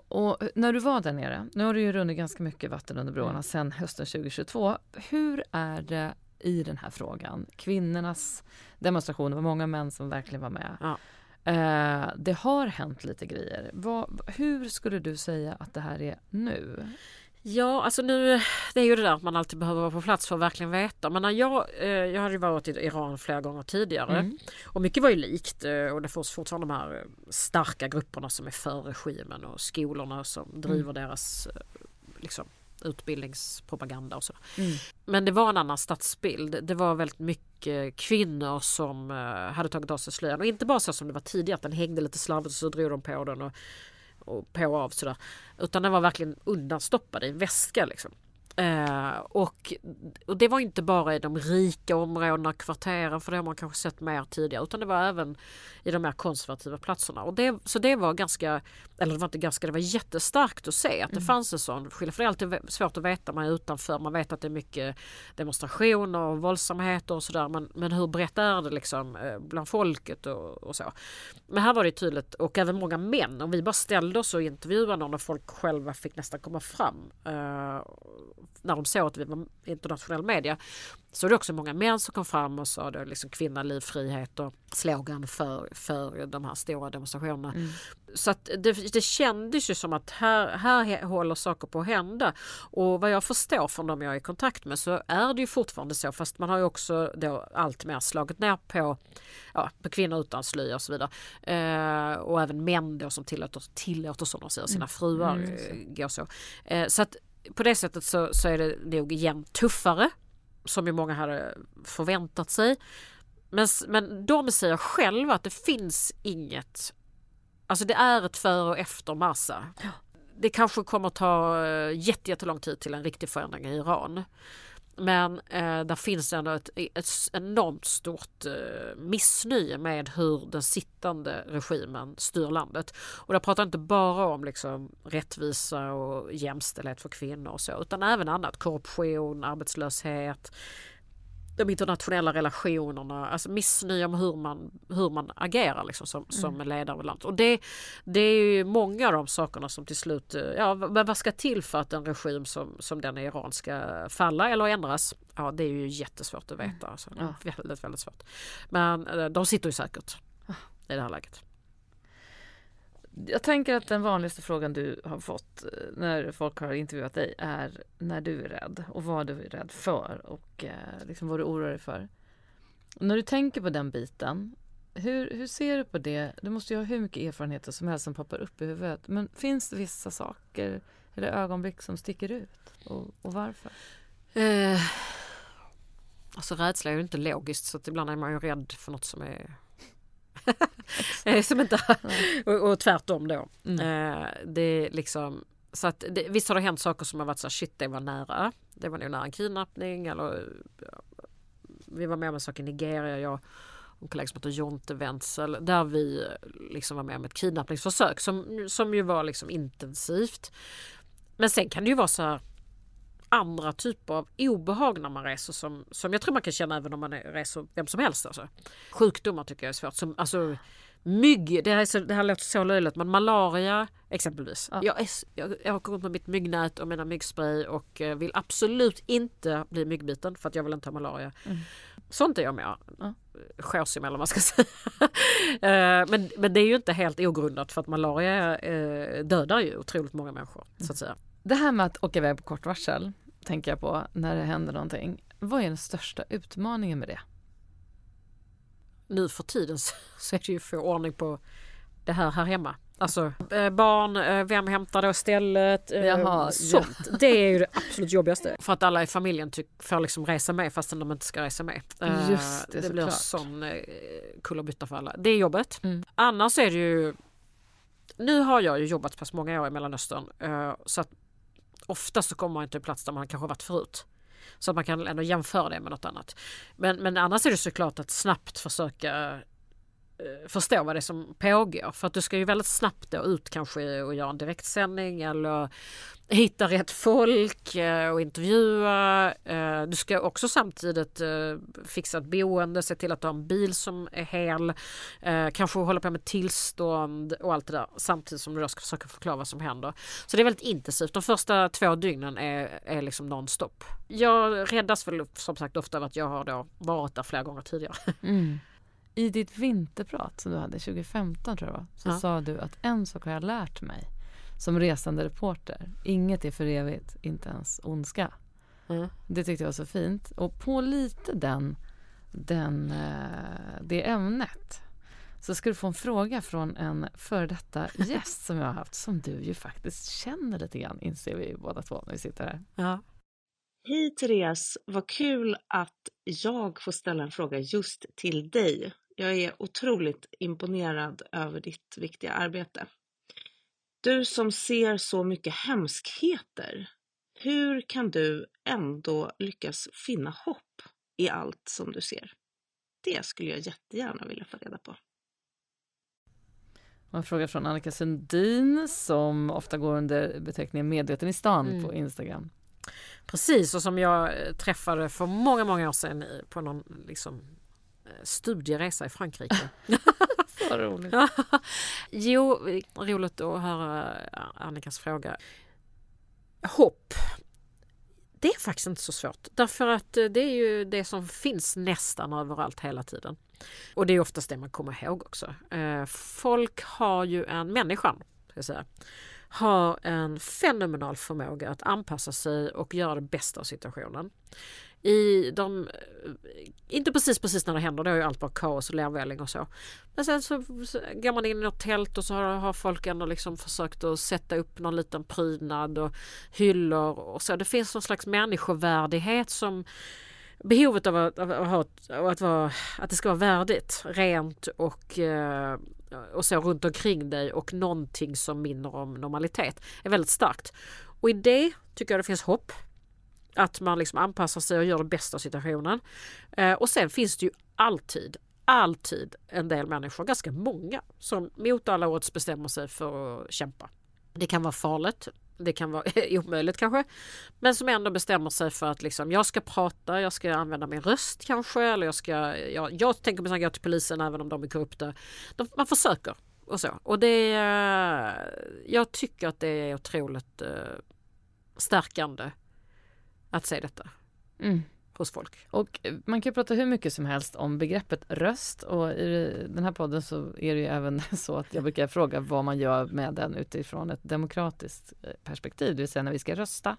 S1: Och när du var där nere, nu har det ju runnit ganska mycket vatten under broarna mm. sedan hösten 2022. Hur är det i den här frågan? Kvinnornas demonstrationer, var många män som verkligen var med. Ja. Eh, det har hänt lite grejer. Vad, hur skulle du säga att det här är nu?
S2: Ja, alltså nu, det är ju det där att man alltid behöver vara på plats för att verkligen veta. Men när jag, eh, jag hade ju varit i Iran flera gånger tidigare mm. och mycket var ju likt eh, och det finns fortfarande de här eh, starka grupperna som är för regimen och skolorna som driver mm. deras liksom, utbildningspropaganda och så. Mm. Men det var en annan stadsbild. Det var väldigt mycket kvinnor som hade tagit av sig slöjan och inte bara så som det var tidigare att den hängde lite slarvigt och så drog de på den och och på och av sådär. Utan den var verkligen undanstoppad i en väska liksom. Eh, och, och det var inte bara i de rika områdena, kvarteren, för det har man kanske sett mer tidigare, utan det var även i de mer konservativa platserna. Och det, så det var ganska, eller det var inte ganska, det var jättestarkt att se att det mm. fanns en sån skillnad. För det är alltid svårt att veta, man är utanför, man vet att det är mycket demonstrationer och våldsamheter och sådär, men, men hur brett är det liksom eh, bland folket och, och, så. Men här var det tydligt, och även många män, om vi bara ställde oss och intervjuade någon och folk själva fick nästan komma fram. Uh, när de såg att vi var internationell media så är det också många män som kom fram och sa det liksom kvinna, liv, frihet och slogan för, för de här stora demonstrationerna. Mm. Så att det, det kändes ju som att här, här håller saker på att hända. Och vad jag förstår från de jag är i kontakt med så är det ju fortfarande så fast man har ju också då allt mer slagit ner på, ja, på kvinnor utan slöja och så vidare. Eh, och även män då som tillåter, tillåter de säger sina mm. fruar mm. mm. gå så. Eh, så att på det sättet så, så är det nog igen tuffare som ju många hade förväntat sig. Men, men de säger själva att det finns inget, alltså det är ett före och efter Massa. Det kanske kommer ta eh, jättelång tid till en riktig förändring i Iran. Men eh, där finns ändå ett, ett enormt stort eh, missnöje med hur den sittande regimen styr landet. Och jag pratar inte bara om liksom, rättvisa och jämställdhet för kvinnor och så, utan även annat. Korruption, arbetslöshet, de internationella relationerna, alltså missnöje med hur man, hur man agerar liksom som, som mm. ledare av landet. Och det, det är ju många av de sakerna som till slut, ja men vad ska till för att en regim som, som den Iran ska falla eller ändras? Ja det är ju jättesvårt att veta. Mm. Alltså. Ja. Väldigt, väldigt svårt. Men eh, de sitter ju säkert ah. i det här läget.
S1: Jag tänker att den vanligaste frågan du har fått eh, när folk har intervjuat dig är när du är rädd och vad du är rädd för och eh, liksom vad du oroar dig för. Och när du tänker på den biten, hur, hur ser du på det? Du måste ju ha hur mycket erfarenheter som helst som poppar upp i huvudet. Men finns det vissa saker eller ögonblick som sticker ut och, och varför? Eh,
S2: alltså rädsla är ju inte logiskt så att ibland är man ju rädd för något som är som inte, och, och tvärtom då.
S1: Mm.
S2: Eh, det är liksom, så att det, visst har det hänt saker som har varit så här, shit det var nära. Det var nog nära en kidnappning eller ja, vi var med om en sak i Nigeria. Jag en kollega som heter Jonte Wenzel där vi liksom var med om ett kidnappningsförsök som, som ju var liksom intensivt. Men sen kan det ju vara så här andra typer av obehag när man reser som, som jag tror man kan känna även om man reser vem som helst. Alltså. Sjukdomar tycker jag är svårt. Som, alltså, mygg, det här, är så, det här låter så löjligt men malaria exempelvis.
S1: Ja.
S2: Jag, är, jag, jag har kommit med mitt myggnät och mina myggspray och eh, vill absolut inte bli myggbiten för att jag vill inte ha malaria.
S1: Mm.
S2: Sånt är jag med.
S1: Ja.
S2: Eller vad man ska säga. Eh, men, men det är ju inte helt ogrundat för att malaria eh, dödar ju otroligt många människor. Så att säga.
S1: Det här med att åka iväg på kort varsel tänker jag på när det händer någonting. Vad är den största utmaningen med det?
S2: nu för tiden så är det ju få ordning på det här här hemma. Alltså eh, barn, eh, vem hämtar då stället? Eh,
S1: Jaha,
S2: sånt. Det är ju det absolut jobbigaste. För att alla i familjen tyck, får liksom resa med fastän de inte ska resa med.
S1: Just det,
S2: det blir
S1: såklart.
S2: sån kullerbytta för alla. Det är jobbet.
S1: Mm.
S2: Annars är det ju... Nu har jag ju jobbat så pass många år i Mellanöstern så att ofta så kommer man till en plats där man kanske varit förut. Så att man kan ändå jämföra det med något annat. Men, men annars är det såklart att snabbt försöka Eh, förstå vad det är som pågår. För att du ska ju väldigt snabbt då ut kanske och göra en direktsändning eller hitta rätt folk eh, och intervjua. Eh, du ska också samtidigt fixa ett boende, se till att du har en bil som är hel. Kanske hålla på med tillstånd och allt det där samtidigt som du då ska försöka förklara vad som händer. Så det är väldigt intensivt. De första två dygnen är, är liksom nonstop. Jag räddas väl som sagt ofta av att jag har då varit där flera gånger tidigare.
S1: Mm. I ditt vinterprat som du hade 2015 tror jag så
S2: Ja.
S1: sa du att en sak har jag lärt mig som resande reporter. Inget är för evigt, inte ens ondska.
S2: Mm.
S1: Det tyckte jag var så fint. Och på lite den, den, eh, det ämnet så ska du få en fråga från en före detta gäst som jag har haft som du ju faktiskt känner lite grann inser vi båda två när vi sitter här.
S2: Ja.
S3: Hej Therese, vad kul att jag får ställa en fråga just till dig. Jag är otroligt imponerad över ditt viktiga arbete. Du som ser så mycket hemskheter, hur kan du ändå lyckas finna hopp i allt som du ser? Det skulle jag jättegärna vilja få reda på.
S1: En fråga från Annika Sundin som ofta går under beteckningen medveten i stan
S2: Mm.
S1: på Instagram.
S2: Precis, och som jag eh, träffade för många, många år sedan i- på någon liksom, studieresa i Frankrike.
S1: Så roligt.
S2: jo, roligt att höra Annikas fråga. Hopp. Det är faktiskt inte så svårt. Därför att eh, det är ju det som finns nästan överallt hela tiden. Och det är oftast det man kommer ihåg också. Eh, Folk har ju en, människan ska jag säga, har en fenomenal förmåga att anpassa sig och göra det bästa av situationen. I de, eh, inte precis precis när det händer, då är ju allt bara kaos och lervälling och så. Men sen så, så går man in i något tält och så har, har folk ändå liksom försökt att sätta upp någon liten prydnad och hyllor och så. Det finns någon slags människovärdighet som behovet av att, av, av, av att, vara, att det ska vara värdigt, rent och, eh, och så runt omkring dig och någonting som minner om normalitet är väldigt starkt. Och i det tycker jag det finns hopp. Att man liksom anpassar sig och gör det bästa av situationen. Eh, och sen finns det ju alltid, alltid en del människor, ganska många, som mot alla odds bestämmer sig för att kämpa. Det kan vara farligt, det kan vara omöjligt kanske. Men som ändå bestämmer sig för att liksom, jag ska prata, jag ska använda min röst kanske. Eller jag, ska, jag, jag tänker mig att gå till polisen även om de är korrupta. De, man försöker. Och så. Och det, eh, jag tycker att det är otroligt eh, stärkande att se detta
S1: Mm
S2: hos folk.
S1: Och eh, man kan prata hur mycket som helst om begreppet röst och i den här podden så är det ju även så att jag brukar fråga vad man gör med den utifrån ett demokratiskt eh, perspektiv, det vill säga när vi ska rösta.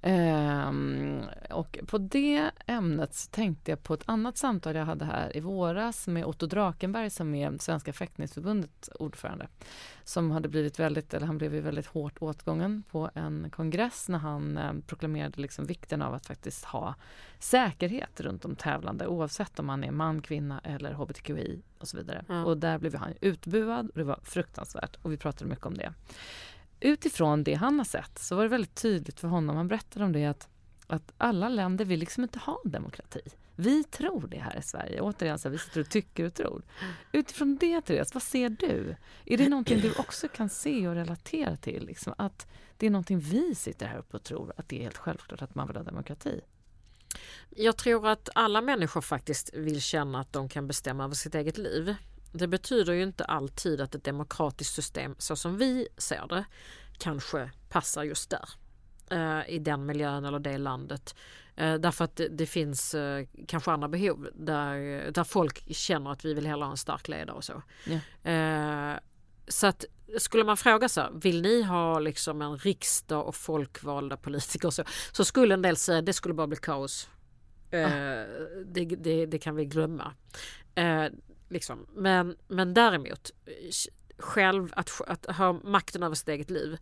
S1: Ehm, och på det ämnet så tänkte jag på ett annat samtal jag hade här i våras med Otto Drakenberg som är Svenska fäktningsförbundets ordförande. Som hade blivit väldigt, eller han blev ju väldigt hårt åtgången på en kongress när han eh, proklamerade liksom vikten av att faktiskt ha säkerhet runt de tävlande oavsett om man är man, kvinna eller hbtqi och så vidare. Ja. Och där blev han utbuad och det var fruktansvärt och vi pratade mycket om det. Utifrån det han har sett så var det väldigt tydligt för honom, han berättade om det att, att alla länder vill liksom inte ha demokrati. Vi tror det här i Sverige. Återigen, så vi sitter och tycker och tror. Utifrån det, Therese, vad ser du? Är det någonting du också kan se och relatera till? Liksom att det är någonting vi sitter här uppe och tror att det är helt självklart att man vill ha demokrati?
S2: Jag tror att alla människor faktiskt vill känna att de kan bestämma över sitt eget liv. Det betyder ju inte alltid att ett demokratiskt system så som vi ser det kanske passar just där. Eh, I den miljön eller det landet. Eh, därför att det, finns eh, kanske andra behov där, där folk känner att vi vill hellre ha en stark ledare och så. Yeah. Så att skulle man fråga så vill ni ha liksom en riksdag och folkvalda politiker så, så skulle en del säga det skulle bara bli kaos. Ah. Det, det, det, kan vi glömma. Liksom. Men, men däremot själv att, att ha makten över sitt eget liv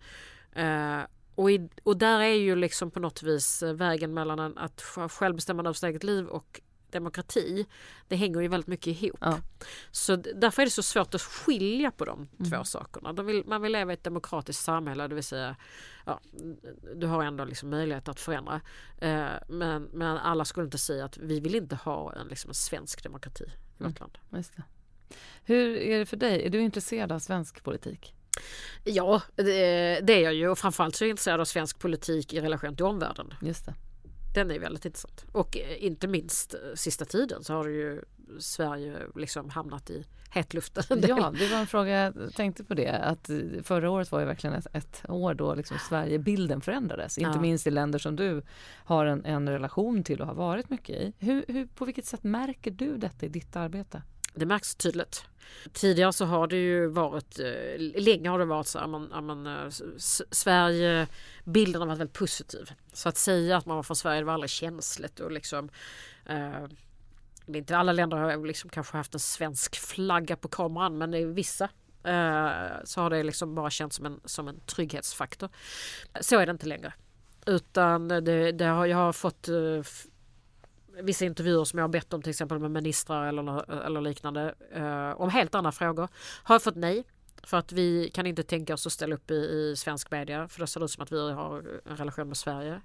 S2: och, i, och där är ju liksom på något vis eh, vägen mellan att självbestämmande över sitt eget liv och demokrati. Det hänger ju väldigt mycket ihop. Ja. Så därför är det så svårt att skilja på de mm. två sakerna. Vill, man vill leva i ett demokratiskt samhälle, det vill säga ja, du har ändå liksom möjlighet att förändra. Eh, men, men alla skulle inte säga att vi vill inte ha en, liksom en svensk demokrati i vårt mm. land.
S1: Hur är det för dig? Är du intresserad av svensk politik?
S2: Ja, det, det är jag ju och framförallt så är jag intresserad av svensk politik i relation till omvärlden.
S1: Just det.
S2: Den är väldigt intressant. Och eh, inte minst eh, sista tiden så har ju Sverige liksom hamnat i hetluften.
S1: Ja, det var en fråga, jag tänkte på det, att förra året var ju verkligen ett, ett år då liksom Sverigebilden förändrades. Inte ja. minst i länder som du har en, en relation till och har varit mycket i. Hur, hur, på vilket sätt märker du detta i ditt arbete?
S2: Det märks tydligt. Tidigare så har det ju varit, eh, länge har det varit så att man, man, eh, Sverige, bilden har varit väldigt positiv. Så att säga att man var från Sverige var aldrig känsligt och liksom eh, inte alla länder har liksom kanske haft en svensk flagga på kameran men i vissa eh, så har det liksom bara känts som en, som en trygghetsfaktor. Så är det inte längre. Utan det, det har, jag har fått eh, vissa intervjuer som jag har bett om till exempel med ministrar eller, eller liknande eh, om helt andra frågor har jag fått nej. För att vi kan inte tänka oss att ställa upp i, i svensk media för det ser ut som att vi har en relation med Sverige.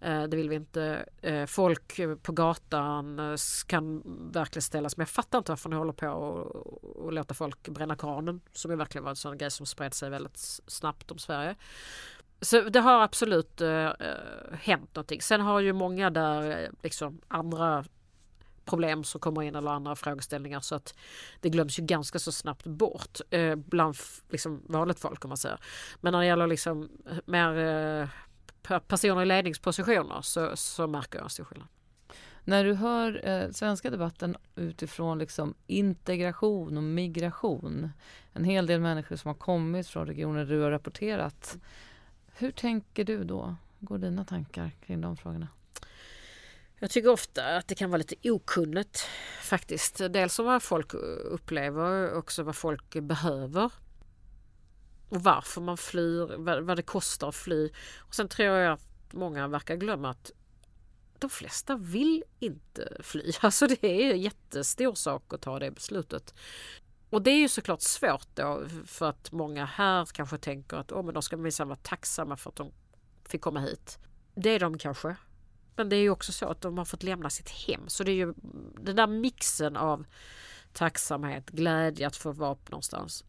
S2: Eh, det vill vi inte. Eh, folk på gatan eh, kan verkligen ställas men jag fattar inte varför ni håller på och, och låta folk bränna kranen som ju verkligen var en sån grej som spred sig väldigt snabbt om Sverige. Så det har absolut eh, eh, hänt någonting. Sen har ju många där eh, liksom andra problem som kommer in eller andra frågeställningar så att det glöms ju ganska så snabbt bort eh, bland liksom, vanligt folk om man säger. Men när det gäller liksom eh, mer eh, personer i ledningspositioner så, så märker jag en stor skillnad.
S1: När du hör eh, svenska debatten utifrån liksom integration och migration, en hel del människor som har kommit från regioner du har rapporterat hur tänker du då? går dina tankar kring de frågorna?
S2: Jag tycker ofta att det kan vara lite okunnigt faktiskt. Dels om vad folk upplever och också vad folk behöver. Och varför man flyr, vad det kostar att fly. Och sen tror jag att många verkar glömma att de flesta vill inte fly. Alltså det är en jättestor sak att ta det beslutet. Och det är ju såklart svårt då för att många här kanske tänker att oh, men de ska minsann vara tacksamma för att de fick komma hit. Det är de kanske. Men det är ju också så att de har fått lämna sitt hem. Så det är ju den där mixen av tacksamhet, glädje att få vara någonstans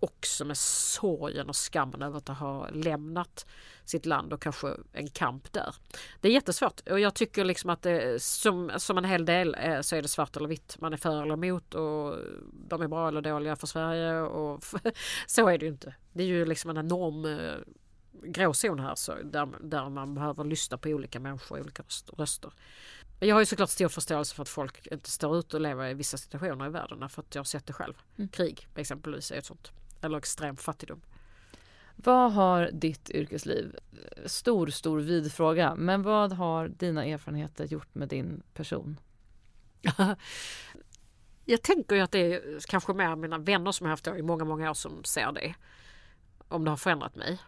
S2: också med sorgen och skammen över att ha lämnat sitt land och kanske en kamp där. Det är jättesvårt och jag tycker liksom att det, som, som en hel del eh, så är det svart eller vitt. Man är för eller emot och de är bra eller dåliga för Sverige och så är det ju inte. Det är ju liksom en enorm eh, gråzon här så, där, där man behöver lyssna på olika människor och olika röster. Jag har ju såklart stor förståelse för att folk inte står ut och lever i vissa situationer i världen för att jag har sett det själv. Mm. Krig exempelvis är ett sånt eller extrem fattigdom.
S1: Vad har ditt yrkesliv, stor, stor vid fråga, men vad har dina erfarenheter gjort med din person?
S2: jag tänker ju att det är kanske mer mina vänner som jag haft i många, många år som ser det. Om det har förändrat mig.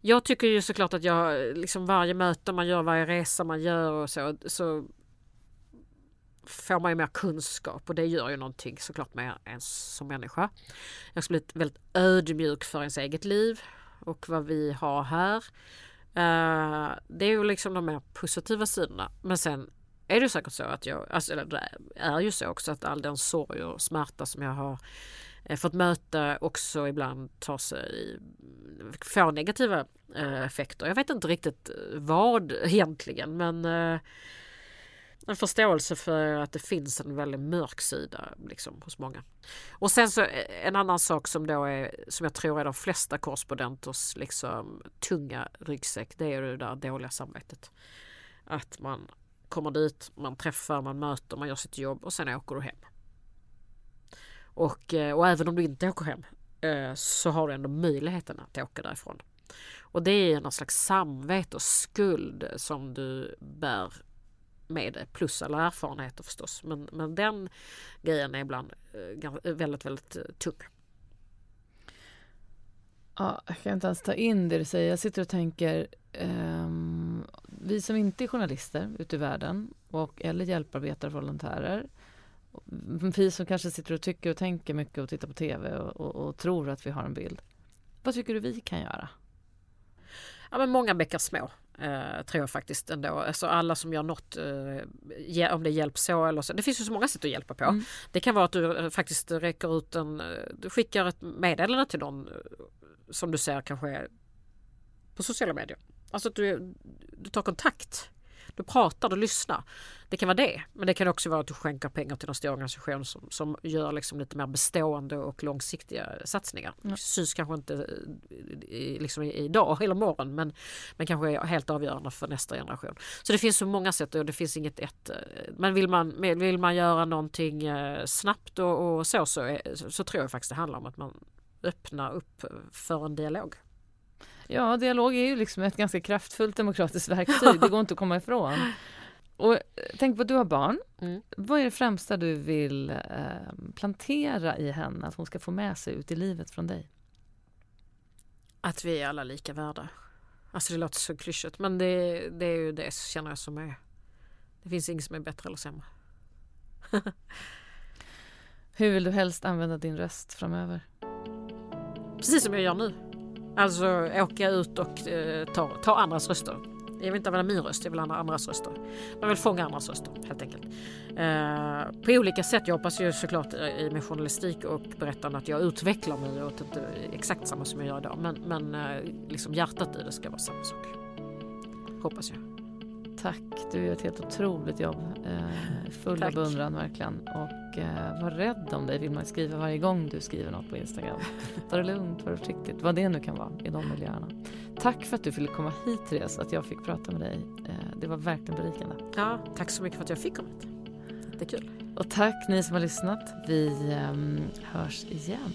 S2: Jag tycker ju såklart att jag, liksom varje möte man gör, varje resa man gör och så, så får man ju mer kunskap och det gör ju någonting såklart med en som människa. Jag ska bli väldigt ödmjuk för ens eget liv och vad vi har här. Eh, det är ju liksom de mer positiva sidorna. Men sen är det säkert så att jag, alltså, eller det är ju så också att all den sorg och smärta som jag har eh, fått möta också ibland tar sig, får negativa eh, effekter. Jag vet inte riktigt vad egentligen men en förståelse för att det finns en väldigt mörk sida liksom, hos många. Och sen så eh, en annan sak som då är som jag tror är de flesta korrespondenters liksom tunga ryggsäck. Det är det där dåliga samvetet. Att man kommer dit, man träffar, man möter, man gör sitt jobb och sen åker du hem. Och, eh, och även om du inte åker hem eh, så har du ändå möjligheten att åka därifrån. Och det är någon slags samvete och skuld som du bär med dig, plus alla erfarenheter förstås. Men, men den grejen är ibland eh, väldigt, väldigt tung.
S1: Ja, jag kan inte ens ta in det du säger. Jag sitter och tänker um, vi som inte är journalister ute i världen och, eller hjälparbetare, volontärer vi som kanske sitter och tycker och tänker mycket och tittar på tv och, och, och tror att vi har en bild. Vad tycker du vi kan göra?
S2: Ja, men många bäckar små. Eh, tror jag faktiskt ändå. Alltså alla som gör något, eh, om det hjälps så eller så. Det finns ju så många sätt att hjälpa på. Mm. Det kan vara att du eh, faktiskt räcker ut en, eh, du skickar ett meddelande till någon eh, som du ser kanske på sociala medier. Alltså att du, du tar kontakt. Du pratar, du lyssnar. Det kan vara det. Men det kan också vara att du skänker pengar till någon stor organisation som, som gör liksom lite mer bestående och långsiktiga satsningar. Mm. Syns kanske inte i, liksom idag eller imorgon men, men kanske är helt avgörande för nästa generation. Så det finns så många sätt och det finns inget ett. Men vill man, vill man göra någonting eh, snabbt och, och så, så, så tror jag faktiskt det handlar om att man öppnar upp för en dialog.
S1: Ja, dialog är ju liksom ett ganska kraftfullt demokratiskt verktyg. Det går inte att komma ifrån. Och eh, tänk på att du har barn. Mm. Vad är det främsta du vill eh, plantera i henne att hon ska få med sig ut i livet från dig?
S2: Att vi är alla lika värda. Alltså det låter så klyschigt men det, det är ju det känner jag som är. Det finns inget som är bättre eller sämre.
S1: Hur vill du helst använda din röst framöver?
S2: Precis som jag gör nu. Alltså åka ut och eh, ta, ta andras röster. Jag vill inte använda min röst, jag vill använda andras röster. Man vill fånga andras röster helt enkelt. Eh, på olika sätt. Jag hoppas ju såklart eh, i min journalistik och berättande att jag utvecklar mig åt inte exakt samma som jag gör idag. Men, men eh, liksom hjärtat i det ska vara samma sak. Hoppas jag.
S1: Tack, du gör ett helt otroligt jobb. Eh, full av beundran verkligen. Och eh, var rädd om dig vill man skriva varje gång du skriver något på Instagram. Ta det lugnt, var försiktigt, vad det nu kan vara i de miljöerna. Tack för att du ville komma hit Therese, att jag fick prata med dig. Eh, det var verkligen berikande.
S2: Ja, tack så mycket för att jag fick komma hit. Jättekul.
S1: Och tack ni som har lyssnat. Vi eh, hörs igen.